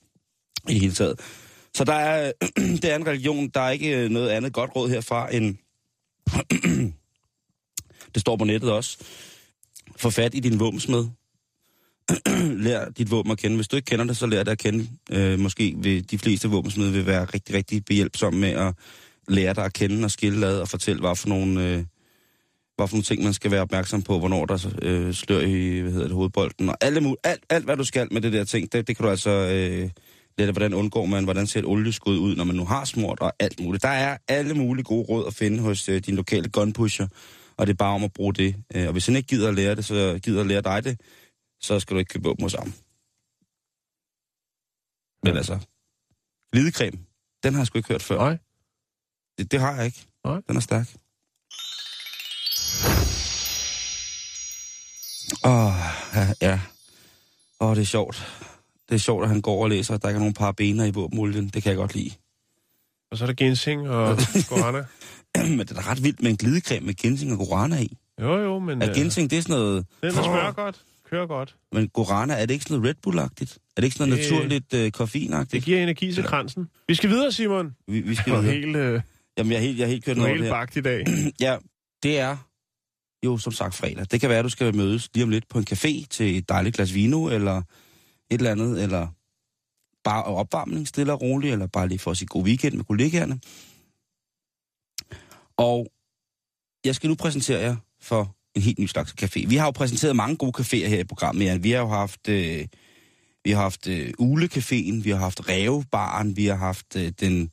i det hele taget. Så der er, *clears throat* det er en religion. Der er ikke øh, noget andet godt råd herfra end... *clears throat* det står på nettet også. Få fat i din våbensmed *clears throat* lær dit våben at kende. Hvis du ikke kender det, så lær det at kende. Øh, måske vil de fleste våbensmede vil være rigtig, rigtig behjælpsomme med at lære dig at kende og skille ad og fortælle, hvad for nogle, øh, hvad for nogle ting, man skal være opmærksom på, hvornår der øh, slør i hvad hedder det, hovedbolden. Og alle, mul- alt, alt, hvad du skal med det der ting, det, det kan du altså øh, dig, hvordan undgår man, hvordan ser et olieskud ud, når man nu har smurt og alt muligt. Der er alle mulige gode råd at finde hos øh, din lokale gunpusher, og det er bare om at bruge det. Øh, og hvis han ikke gider at lære det, så gider at lære dig det, så skal du ikke købe våben hos ham. Men altså, glidecreme, den har jeg sgu ikke hørt før.
Nej.
Det, det har jeg ikke.
Nej.
Den er stærk. Åh, ja, ja. Åh, det er sjovt. Det er sjovt, at han går og læser, at der ikke er nogen parabener i våbenolien. Det kan jeg godt lide.
Og så er der ginseng og *laughs* guarana.
Men det er da ret vildt med en glidecreme med ginseng og guarana i.
Jo, jo, men
Er
øh,
ginseng, det er sådan noget...
den der smører godt. Kører godt.
Men guarana, er det ikke sådan noget Red Bull-agtigt? Er det ikke sådan noget
Det-
naturligt øh,
Det
koffeinagtigt?
giver energi til kransen. Vi skal videre, Simon.
Vi, vi skal
er
videre.
helt, øh,
Jamen, jeg er helt, jeg er helt kørt
er
noget
helt bagt i dag. *clears throat*
Ja, det er jo som sagt fredag. Det kan være, at du skal mødes lige om lidt på en café til et dejligt glas vino, eller et eller andet, eller bare opvarmning stille og roligt, eller bare lige for at sige god weekend med kollegaerne. Og jeg skal nu præsentere jer for en helt ny slags café. Vi har jo præsenteret mange gode caféer her i programmet. Ja. Vi har jo haft, øh, vi har haft øh, Ulecaféen, vi har haft Rævebaren, vi har haft øh, den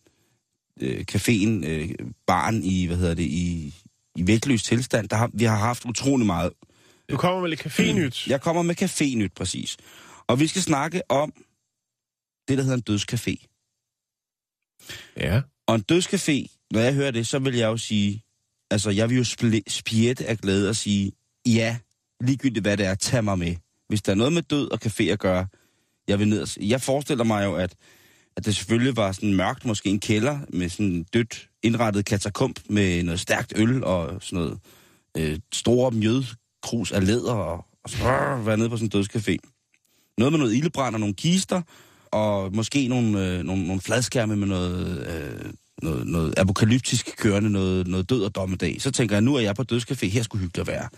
øh, caféen, øh, baren i, hvad hedder det, i, i vægtløs tilstand. Der har, vi har haft utrolig meget.
Du kommer med lidt cafényt.
Jeg kommer med cafényt, præcis. Og vi skal snakke om det, der hedder en dødscafé.
Ja.
Og en dødscafé, når jeg hører det, så vil jeg jo sige, altså jeg vil jo spl- spjætte af glæde og sige, ja, ligegyldigt hvad det er, tag mig med. Hvis der er noget med død og café at gøre, jeg vil ned og. Jeg forestiller mig jo, at at det selvfølgelig var sådan mørkt, måske en kælder med sådan en dødt indrettet katakomb med noget stærkt øl og sådan noget øh, store mjødkrus af læder og, og så øh, være nede på sådan en dødscafé. Noget med noget ildebrand og nogle kister, og måske nogle, øh, nogle, nogle fladskærme med noget, øh, noget, noget apokalyptisk kørende, noget, noget død og dommedag. Så tænker jeg, nu er jeg på dødscafé, her skulle hyggeligt være.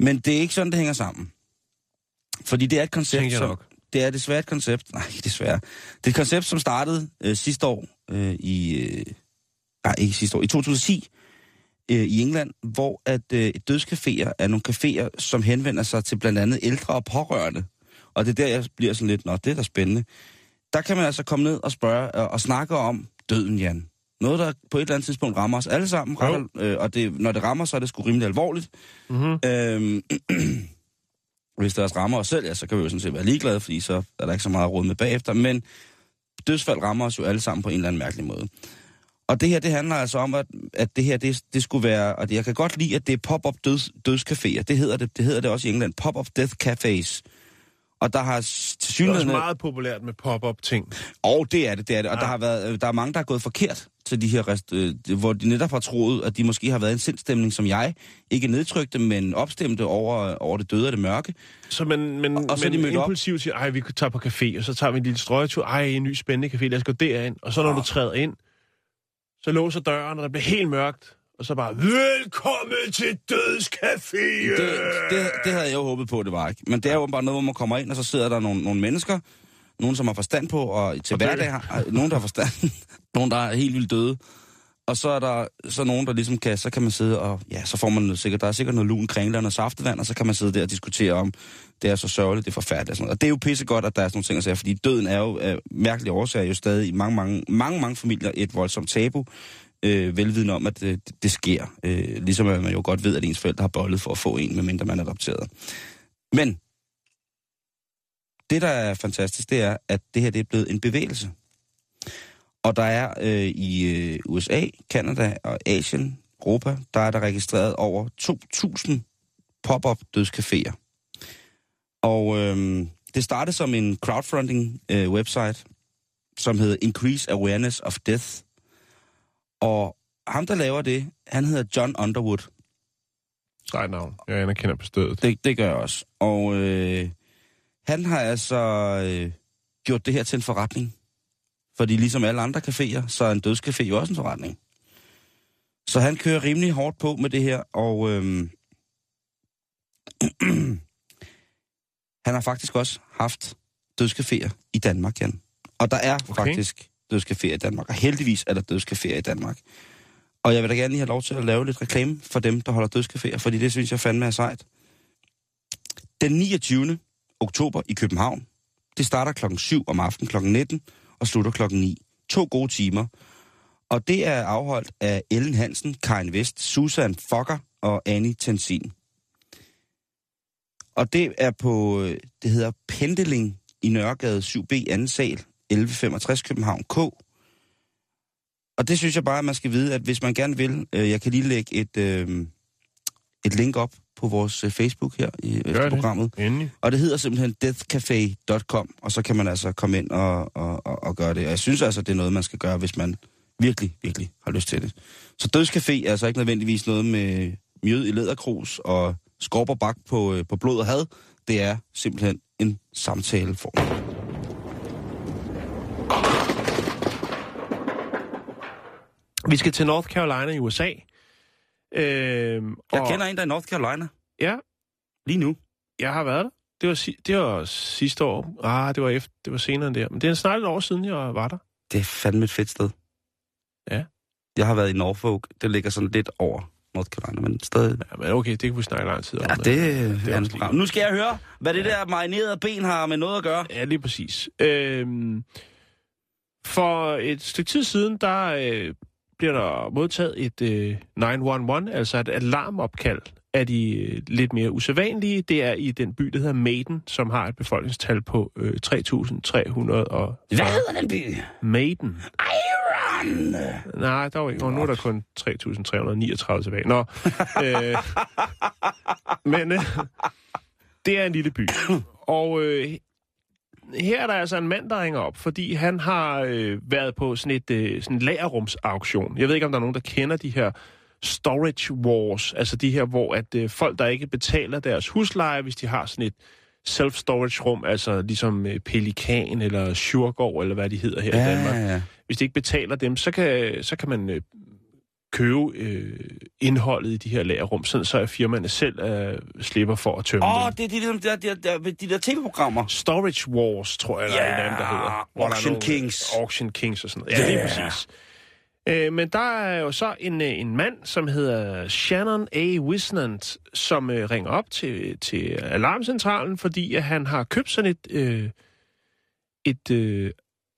Men det er ikke sådan, det hænger sammen. Fordi det er et koncept, som. Det er desværre et koncept, *laughs* nej, desværre. Det er et koncept, som startede øh, sidste år øh, i, øh, nej, ikke sidste år, i 2010 øh, i England, hvor at øh, dødscaféer er nogle caféer, som henvender sig til blandt andet ældre og pårørende. Og det er der, jeg bliver sådan lidt, nå, det er da spændende. Der kan man altså komme ned og spørge og, og snakke om døden, Jan. Noget, der på et eller andet tidspunkt rammer os alle sammen.
Jo.
Ret, øh, og det, når det rammer, så er det sgu rimelig alvorligt.
Mm-hmm.
Øhm, *clears throat* hvis det også rammer os selv, ja, så kan vi jo sådan set være ligeglade, fordi så er der ikke så meget råd med bagefter. Men dødsfald rammer os jo alle sammen på en eller anden mærkelig måde. Og det her, det handler altså om, at, at det her, det, det skulle være, og jeg kan godt lide, at det er pop-up døds, dødscaféer. Det hedder det, det hedder det også i England, pop-up death cafés. Og der har til
Det er også
synligheden...
meget populært med pop-up ting.
Og det er det, det er det. Og
Ja.
der, har været, øh, der er mange, der er gået forkert til de her, rest, øh, hvor de netop har troet, at de måske har været en sindstemning, som jeg ikke nedtrykte, men opstemte over, over det døde og det mørke.
Så man, man,
Og- og så
man
de
impulsivt siger, ej, vi tager på café, og så tager vi en lille strøgetur. Ej, en ny spændende café, lad os gå derind. Og så når
Ja.
du træder ind, så låser døren, og der bliver helt mørkt. Og så bare, velkommen til Dødscafé!
Det, det, det havde jeg jo håbet på, det var ikke. Men det er jo bare noget, hvor man kommer ind, og så sidder der nogle, nogle mennesker, nogen, som har forstand på, og til
Og
hverdag har nogen, der har forstand, nogen, der er helt vildt døde. Og så er der så nogen, der ligesom kan, så kan man sidde og, ja, så får man noget, sikkert, der er sikkert noget lun kringle og noget saftevand, og så kan man sidde der og diskutere om, det er så sørgeligt, det er forfærdeligt og sådan noget. Og det er jo pissegodt, at der er sådan nogle ting at sige, fordi døden er jo af mærkelige årsager jo stadig i mange, mange, mange, mange familier et voldsomt tabu, øh, velviden om, at det, det sker. Øh, ligesom at man jo godt ved, at ens forældre har bollet for at få en, medmindre man er adopteret. Men det, der er fantastisk, det er, at det her det er blevet en bevægelse. Og der er øh, i øh, USA, Kanada og Asien, Europa, der er der registreret over 2.000 pop-up dødscaféer. Og øh, det startede som en crowdfunding øh, website, som hedder Increase Awareness of Death. Og ham, der laver det, han hedder John Underwood.
Sejt navn. Jeg anerkender på stedet.
Det, det gør jeg også. Og øh, han har altså øh, gjort det her til en forretning. Fordi ligesom alle andre caféer, så er en dødscafé jo også en forretning. Så han kører rimelig hårdt på med det her, og øh, *clears throat* han har faktisk også haft dødscaféer i Danmark, Jan. Og der er
okay.
faktisk dødscaféer i Danmark, og heldigvis er der dødscaféer i Danmark. Og jeg vil da gerne lige have lov til at lave lidt reklame for dem, der holder dødscaféer, fordi det synes jeg fandme er sejt. Den 29. oktober i København, det starter klokken 7 om aftenen klokken 19 og slutter klokken 9. To gode timer. Og det er afholdt af Ellen Hansen, Karin Vest, Susan Fokker og Annie Tensin. Og det er på, øh, det hedder Pendeling i Nørregade 7B, anden sal, 1165 København K. Og det synes jeg bare, at man skal vide, at hvis man gerne vil, øh, jeg kan lige lægge et, øh, et link op på vores øh, Facebook her i
det.
programmet.
Endelig.
Og det hedder simpelthen deathcafe.com, og så kan man altså komme ind og, og, og, og gøre det. Og jeg synes altså, det er noget, man skal gøre, hvis man virkelig, virkelig har lyst til det. Så dødscafé er altså ikke nødvendigvis noget med mjød i læderkrus og skorper bak på, øh, på blod og had. Det er simpelthen en samtaleform.
Vi skal til North Carolina i USA. Øhm,
Jeg
og-
kender en, der er i North Carolina.
Ja,
Lige nu.
jeg har været der. Det var, det var sidste år. Ah, det var, efter, det var senere end der. Men det er snart et år siden, jeg var der.
Det er fandme et fedt sted.
Ja.
Jeg har været i Norfolk. Det ligger sådan lidt over North Carolina, men stadig...
Ja, men okay, det kan vi snakke lang tid om.
Ja, det, det er program. Nu skal jeg høre, hvad det der marinerede ben har med noget at gøre.
Ja, lige præcis. Øhm, for et stykke tid siden, der øh, bliver der modtaget et øh, 911, altså et alarmopkald af de øh, lidt mere usædvanlige. Det er i den by, der hedder Maiden, som har et befolkningstal på øh, 3.300 og...
Hvad hedder den by?
Maiden.
Iron!
Nej, der var ikke. Og nu er der kun 3.339 tilbage. Nå. øh, *laughs* men øh, det er en lille by. Og øh, her er der altså en mand, der ringer op, fordi han har øh, været på sådan et øh, sådan lagerrumsauktion. Jeg ved ikke, om der er nogen, der kender de her storage wars, altså de her, hvor at øh, folk, der ikke betaler deres husleje, hvis de har sådan et self-storage-rum, altså ligesom øh, Pelikan eller Sjurgård, eller hvad de hedder her i Danmark.
Ja, ja.
Hvis de ikke betaler dem, så kan, så kan man øh, købe øh, indholdet i de her lagerrum, sådan så at firmaerne selv øh, slipper for at tømme
Åh,
dem.
det er de der, der, der, der, de der tv-programmer.
Storage Wars, tror jeg, der er en af dem, der hedder. Hvor der er
Auction
nogle-
Kings.
Auction Kings og sådan noget. Ja, lige præcis. Øh, men der er jo så en, øh, en mand, som hedder Shannon A. Wisnant, som øh, ringer op til, til alarmcentralen, fordi at han har købt sådan et, øh, et øh,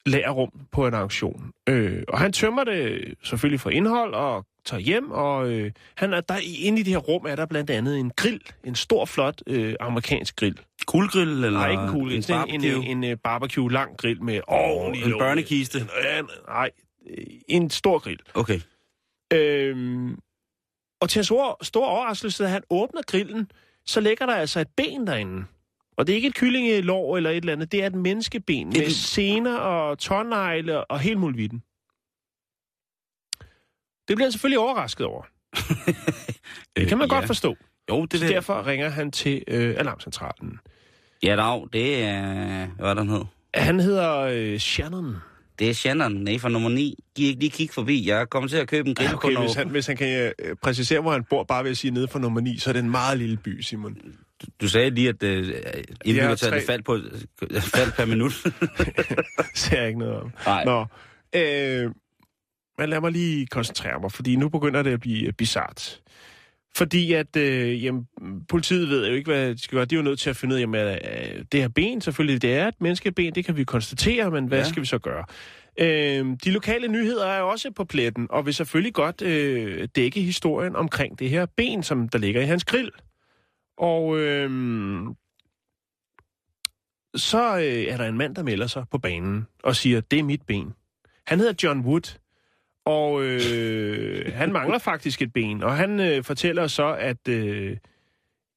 lagerrum på en auktion. Øh, og han tømmer det selvfølgelig for indhold og tager hjem, og øh, han er, der, inde i det her rum er der blandt andet en grill, en stor, flot øh, amerikansk grill.
Kuglegrill eller
Nej, ikke en kugle.
en
en,
barbecue?
en, en, en barbecue lang grill med ordentlig
en
låg.
børnekiste?
Nej, øh, en stor grill.
Okay.
Øhm, og til en stor, stor overraskelse, da han åbner grillen, så ligger der altså et ben derinde. Og det er ikke et kyllingelår eller et eller andet, det er et menneskeben
Det
med
det-
sener og tårnegle og helt muligheden. Det bliver han selvfølgelig overrasket over. *laughs* Det kan man
Øh, ja.
godt forstå.
Jo, det der.
derfor ringer han til øh, alarmcentralen.
Ja, dag, det er... Hvad er den hed?
Han hedder øh, Shannon.
Det er Shannon, nej, fra nummer 9. Giv ikke lige kig forbi. Jeg kommer til at købe en grill på
okay, hvis han, hvis han kan øh, præcisere, hvor han bor, bare ved at sige nede for nummer 9, så er det en meget lille by, Simon.
Du sagde lige, at uh, indbyggertallet
tre-
faldt, på, faldt per minut. *laughs*
ser jeg ikke noget om.
Nej.
Nå, øh, men lad mig lige koncentrere mig, fordi nu begynder det at blive øh, bizart. Fordi at øh, jamen, politiet ved jo ikke, hvad de skal gøre. De er jo nødt til at finde ud af, jamen, øh, det her ben, selvfølgelig, det er et menneskeben, det kan vi konstatere, men hvad
Ja.
ja. skal vi så gøre? Øh, de lokale nyheder er jo også på pletten, og vil selvfølgelig godt øh, dække historien omkring det her ben, som der ligger i hans grill. Og øh, så øh, er der en mand, der melder sig på banen og siger, det er mit ben. Han hedder John Wood, og øh, han mangler faktisk et ben. Og han øh, fortæller så, at øh,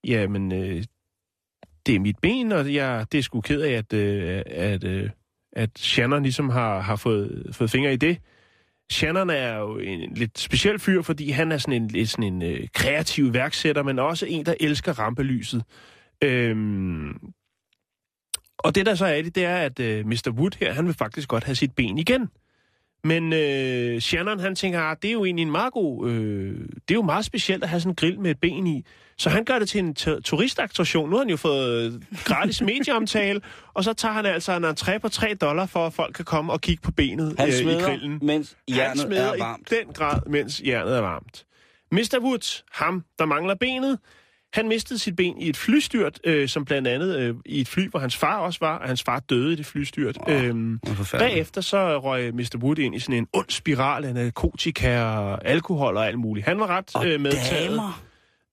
jamen, øh, det er mit ben, og jeg det er sgu ked af, at, øh, at, øh, at Shannon ligesom har, har fået, fået fingre i det. Shannon er jo en lidt speciel fyr, fordi han er sådan en, lidt sådan en øh, kreativ værksætter, men også en, der elsker rampelyset. Øhm, og det, der så er i det, det er, at øh, Mr. Wood her, han vil faktisk godt have sit ben igen. Men øh, Shannon, han tænker, at det er jo egentlig en meget god... Øh, det er jo meget specielt at have sådan en grill med et ben i. Så han gør det til en tu- turistattraktion. Nu har han jo fået gratis *laughs* medieomtale, og så tager han altså en entré på 3 dollar, for at folk kan komme og kigge på benet
Han
øh, i grillen.
mens
Han
jernet
smeder
er varmt.
i den grad, mens jernet er varmt. Mr. Woods, ham, der mangler benet, han mistede sit ben i et flystyrt, øh, som blandt andet øh, i et fly, hvor hans far også var, og hans far døde i det flystyrt. Oh, øhm, bagefter så røg Mr. Wood ind i sådan en ond spiral af narkotika og alkohol og alt muligt. Han var ret
Og
øh, medtaget.
damer.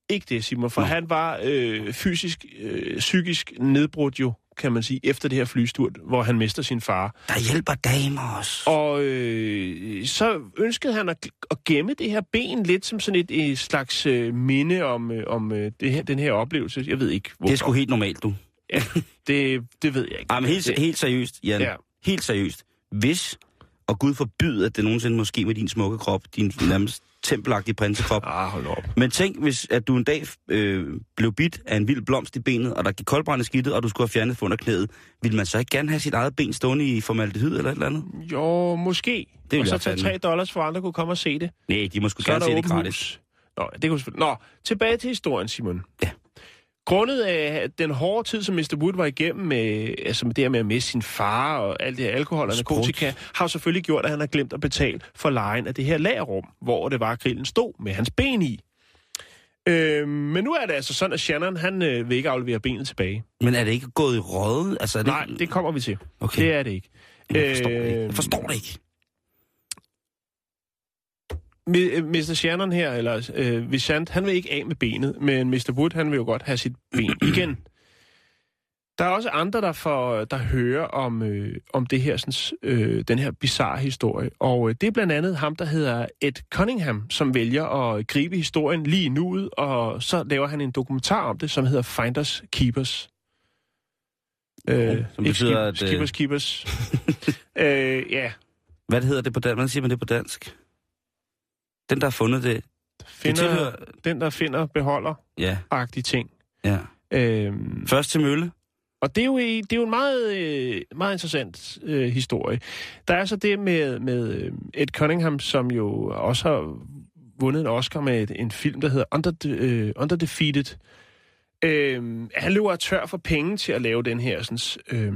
Ikke det, Simon, for han var øh, fysisk, øh, psykisk nedbrudt jo, kan man sige, efter det her flystyrt, hvor han mister sin far.
Der hjælper damer også.
Og øh, så ønskede han at, at gemme det her ben lidt som sådan et, et slags øh, minde om, øh, om øh, det her, den her oplevelse. Jeg ved ikke, hvorfor.
Det er sgu helt normalt, du.
Ja, det, det ved jeg ikke.
Ej, men helt,
det,
helt seriøst, Jan.
Ja.
Helt seriøst. Hvis, og Gud forbyde, at det nogensinde må ske med din smukke krop, din nærmest tempelagtige prinsekrop.
Ah, hold op.
Men tænk, hvis at du en dag øh, blev bidt af en vild blomst i benet, og der gik koldbrand i skidtet, og du skulle have fjernet for under knæet, ville man så ikke gerne have sit eget ben stående i formaldehyd eller et eller andet?
Jo, måske.
Det vil
og så tage
fandme.
3 dollars, for andre kunne komme og se det.
Nej, de må sgu
er
gerne se det gratis.
hus. Nå, det kunne selvfølgelig... Nå, tilbage til historien, Simon.
Ja.
Grundet af den hårde tid, som Mr. Wood var igennem med, altså med det her med at miste sin far og alt det her alkohol og narkotika, har selvfølgelig gjort, at han har glemt at betale for lejen af det her lagerrum, hvor det var, at grillen stod med hans ben i. Øh, men nu er det altså sådan, at Shannon, han øh, vil ikke aflevere benet tilbage.
Men er det ikke gået i røde? Altså, er det
Nej, det kommer vi til.
Okay.
Det er det ikke.
Jeg forstår det ikke.
Øh,
Jeg forstår det ikke.
Mi- øh, Mr. Shannon her, eller øh, Vishant, han vil ikke af med benet, men Mr. Wood, han vil jo godt have sit ben *clears throat* igen. Der er også andre, der, får, der hører om, øh, om det her, sådan, øh, den her bizarre historie. Og øh, det er blandt andet ham, der hedder Ed Cunningham, som vælger at gribe historien lige nu ud, og så laver han en dokumentar om det, som hedder Finders Keepers. Øh,
som betyder, at,
skib,
øh,
Skibers, keepers. *laughs* øh, ja,
Hvad hedder det på dansk? Hvordan siger man det på dansk? Den, der har fundet det.
finder,
tilhører-
den der finder beholder
Ja,
agtige ting.
ja.
Øhm,
Først til mølle.
Og det er jo, det er jo en meget, øh, meget interessant øh, historie. Der er så det med, med øh, Ed Cunningham, som jo også har vundet en Oscar med et, en film, der hedder Under, de, øh, Under Defeated. Øh, han løber tør for penge til at lave den her, sådan, øh,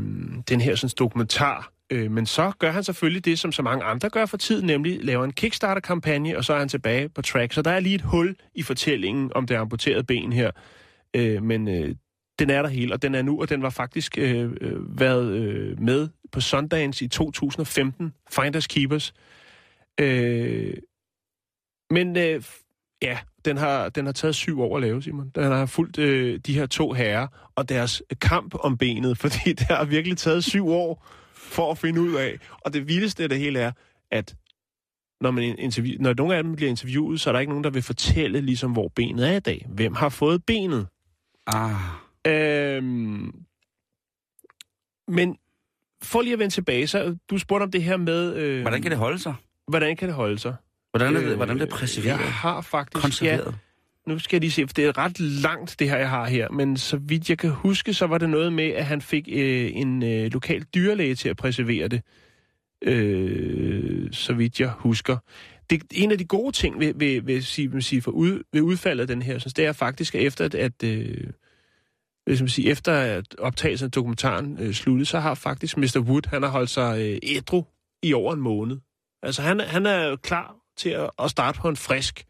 den her sådan, dokumentar. Øh, men så gør han selvfølgelig det, som så mange andre gør for tiden, nemlig laver en Kickstarter-kampagne, og så er han tilbage på track. Så der er lige et hul i fortællingen om det amputerede ben her. Øh, men øh, den er der hele, og den er nu, og den var faktisk øh, øh, været øh, med på Sundance i 2015, Finders Keepers. Øh, men øh, ja, den har, den har taget syv år at lave, Simon. Den har fulgt øh, de her to herrer og deres kamp om benet, *laughs* fordi det har virkelig taget syv år for at finde ud af. Og det vildeste af det hele er, at når, man interview, når nogle af dem bliver interviewet, så er der ikke nogen, der vil fortælle, ligesom, hvor benet er i dag. Hvem har fået benet?
Ah,
Øhm, men for lige at vende tilbage, så du spurgte om det her med... Øh,
hvordan kan det holde sig?
Hvordan kan det holde sig?
Hvordan er det, hvordan er det præserveret?
Jeg har faktisk...
Konserveret?
Ja, nu skal jeg lige se, for det er ret langt, det her, jeg har her. Men så vidt jeg kan huske, så var det noget med, at han fik øh, en øh, lokal dyrlæge til at preservere det. Øh, så vidt jeg husker. Det, en af de gode ting ved, ved, ved, sige, vil sige, for ud, ved udfaldet af den her, så det er faktisk, at efter at, at øh, hvis man siger, efter at optagelsen af dokumentaren øh, sluttede, så har faktisk Mr. Wood, han har holdt sig øh, ædru i over en måned. Altså han, han er klar til at, at starte på en frisk.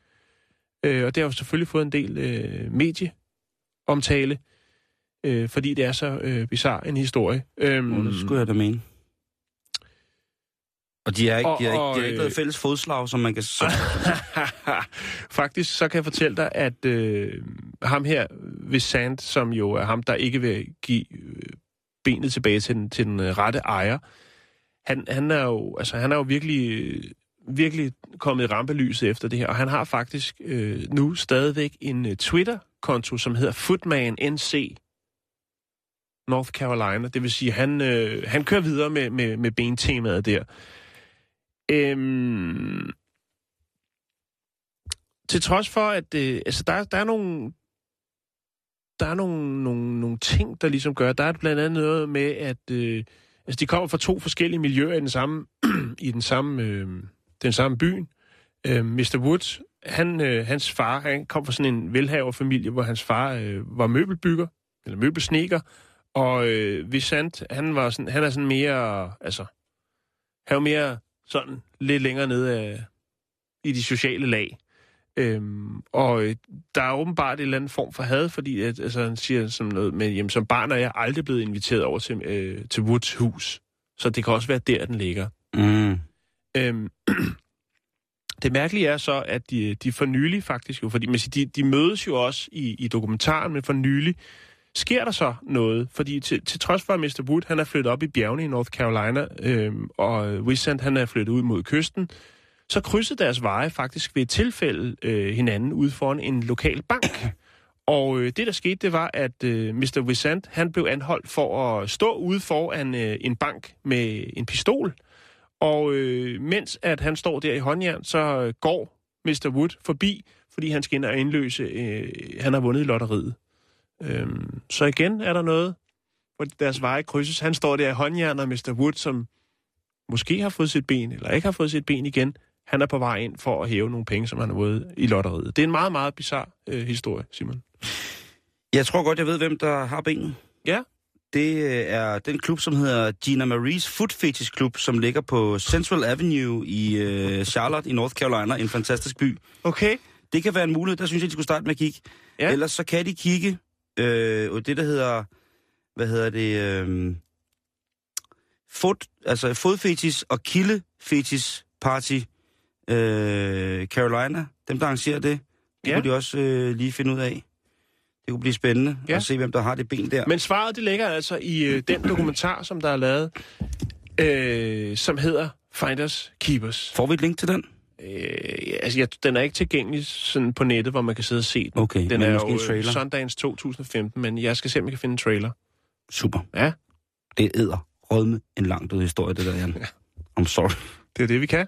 Øh, og det har jo selvfølgelig fået en del øh, medieomtale, øh, fordi det er så øh, bizarre en historie. Øhm,
Mm. Det skulle jeg da mene. Og de har ikke,
Og-
de har ikke, de har ikke
øh,
noget fælles fodslag, som man kan... Så, *laughs*
Faktisk, så kan jeg fortælle dig, at øh, ham her ved Sand, som jo er ham, der ikke vil give øh, benet tilbage til den, til den øh, rette ejer, han, han, er jo, altså, han er jo virkelig, øh, virkelig kommet i rampelyset efter det her, og han har faktisk øh, nu stadigvæk en øh, Twitter-konto, som hedder Footman NC North Carolina. Det vil sige, han, øh, han kører videre med, med, med bentemaet der. Øhm, til trods for, at øh, altså, der, der er nogle der er nogle, nogle, nogle ting, der ligesom gør. Der er blandt andet noget med, at øh, altså, de kommer fra to forskellige miljøer i den samme, *clears throat* i den samme, øh, den samme by. Øh, Mr. Woods, han, øh, hans far, han kom fra sådan en velhaverfamilie, hvor hans far øh, var møbelbygger, eller møbelsneker, og øh, Vicent, han, var sådan, han er sådan mere, altså, han var mere sådan lidt længere nede af, i de sociale lag. Øhm, og øh, der er åbenbart en eller anden form for had, fordi at, altså, han siger sådan noget med, jamen som barn er jeg aldrig blevet inviteret over til, øh, til Woods hus. Så det kan også være der, den ligger.
mm.
Øhm, *clears throat* det mærkelige er så, at de, de for nylig faktisk jo, fordi man siger, de, de mødes jo også i, i dokumentaren, men for nylig sker der så noget, fordi til, til trods for, at Mr. Wood han er flyttet op i bjergene i North Carolina, øhm, og Wissant han er flyttet ud mod kysten, så krydsede deres veje faktisk ved et tilfælde øh, hinanden ude foran en lokal bank. *clears throat* Og øh, det, der skete, det var, at øh, Mr. Wissant, han blev anholdt for at stå ude foran øh, en bank med en pistol. Og øh, mens at han står der i håndjern, så øh, går Mr. Wood forbi, fordi han skal ind og indløse, øh, han har vundet i lotteriet. Øhm, så igen er der noget, hvor deres veje krydses. Han står der i håndjern, og Mr. Wood, som måske har fået sit ben, eller ikke har fået sit ben igen, han er på vej ind for at hæve nogle penge, som han har vundet i lotteriet. Det er en meget, meget bizarre øh, historie, Simon.
Jeg tror godt, jeg ved, hvem der har benet.
Ja.
Det øh, er den klub, som hedder Gina Marie's Foot Fetish Club, som ligger på Central Avenue i øh, Charlotte i North Carolina, en fantastisk by.
Okay.
Det kan være en mulighed, der synes jeg, de skulle starte med at kigge. Ja. Ellers så kan de kigge øh, og det, der hedder, hvad hedder det, øh, fod, altså fodfetis og kildefetis party øh, Carolina, dem der arrangerer det, det
Ja.
kunne de også øh, lige finde ud af. Det kunne blive spændende
Ja.
ja. at se, hvem der har det ben der.
Men svaret, det ligger altså i øh, den dokumentar, som der er lavet, øh, som hedder Finders Keepers.
Får vi et link til den?
Øh, altså, jeg, den er ikke tilgængelig sådan på nettet, hvor man kan sidde og se den.
Okay,
den
men
er
måske
jo
en trailer.
øh, Sundance 2015, men jeg skal se, om jeg kan finde en trailer.
Super.
Ja.
Det er æder. Rødme en langt ud historie, det der, Jan. *laughs*
Ja.
I'm sorry.
Det er det, vi kan.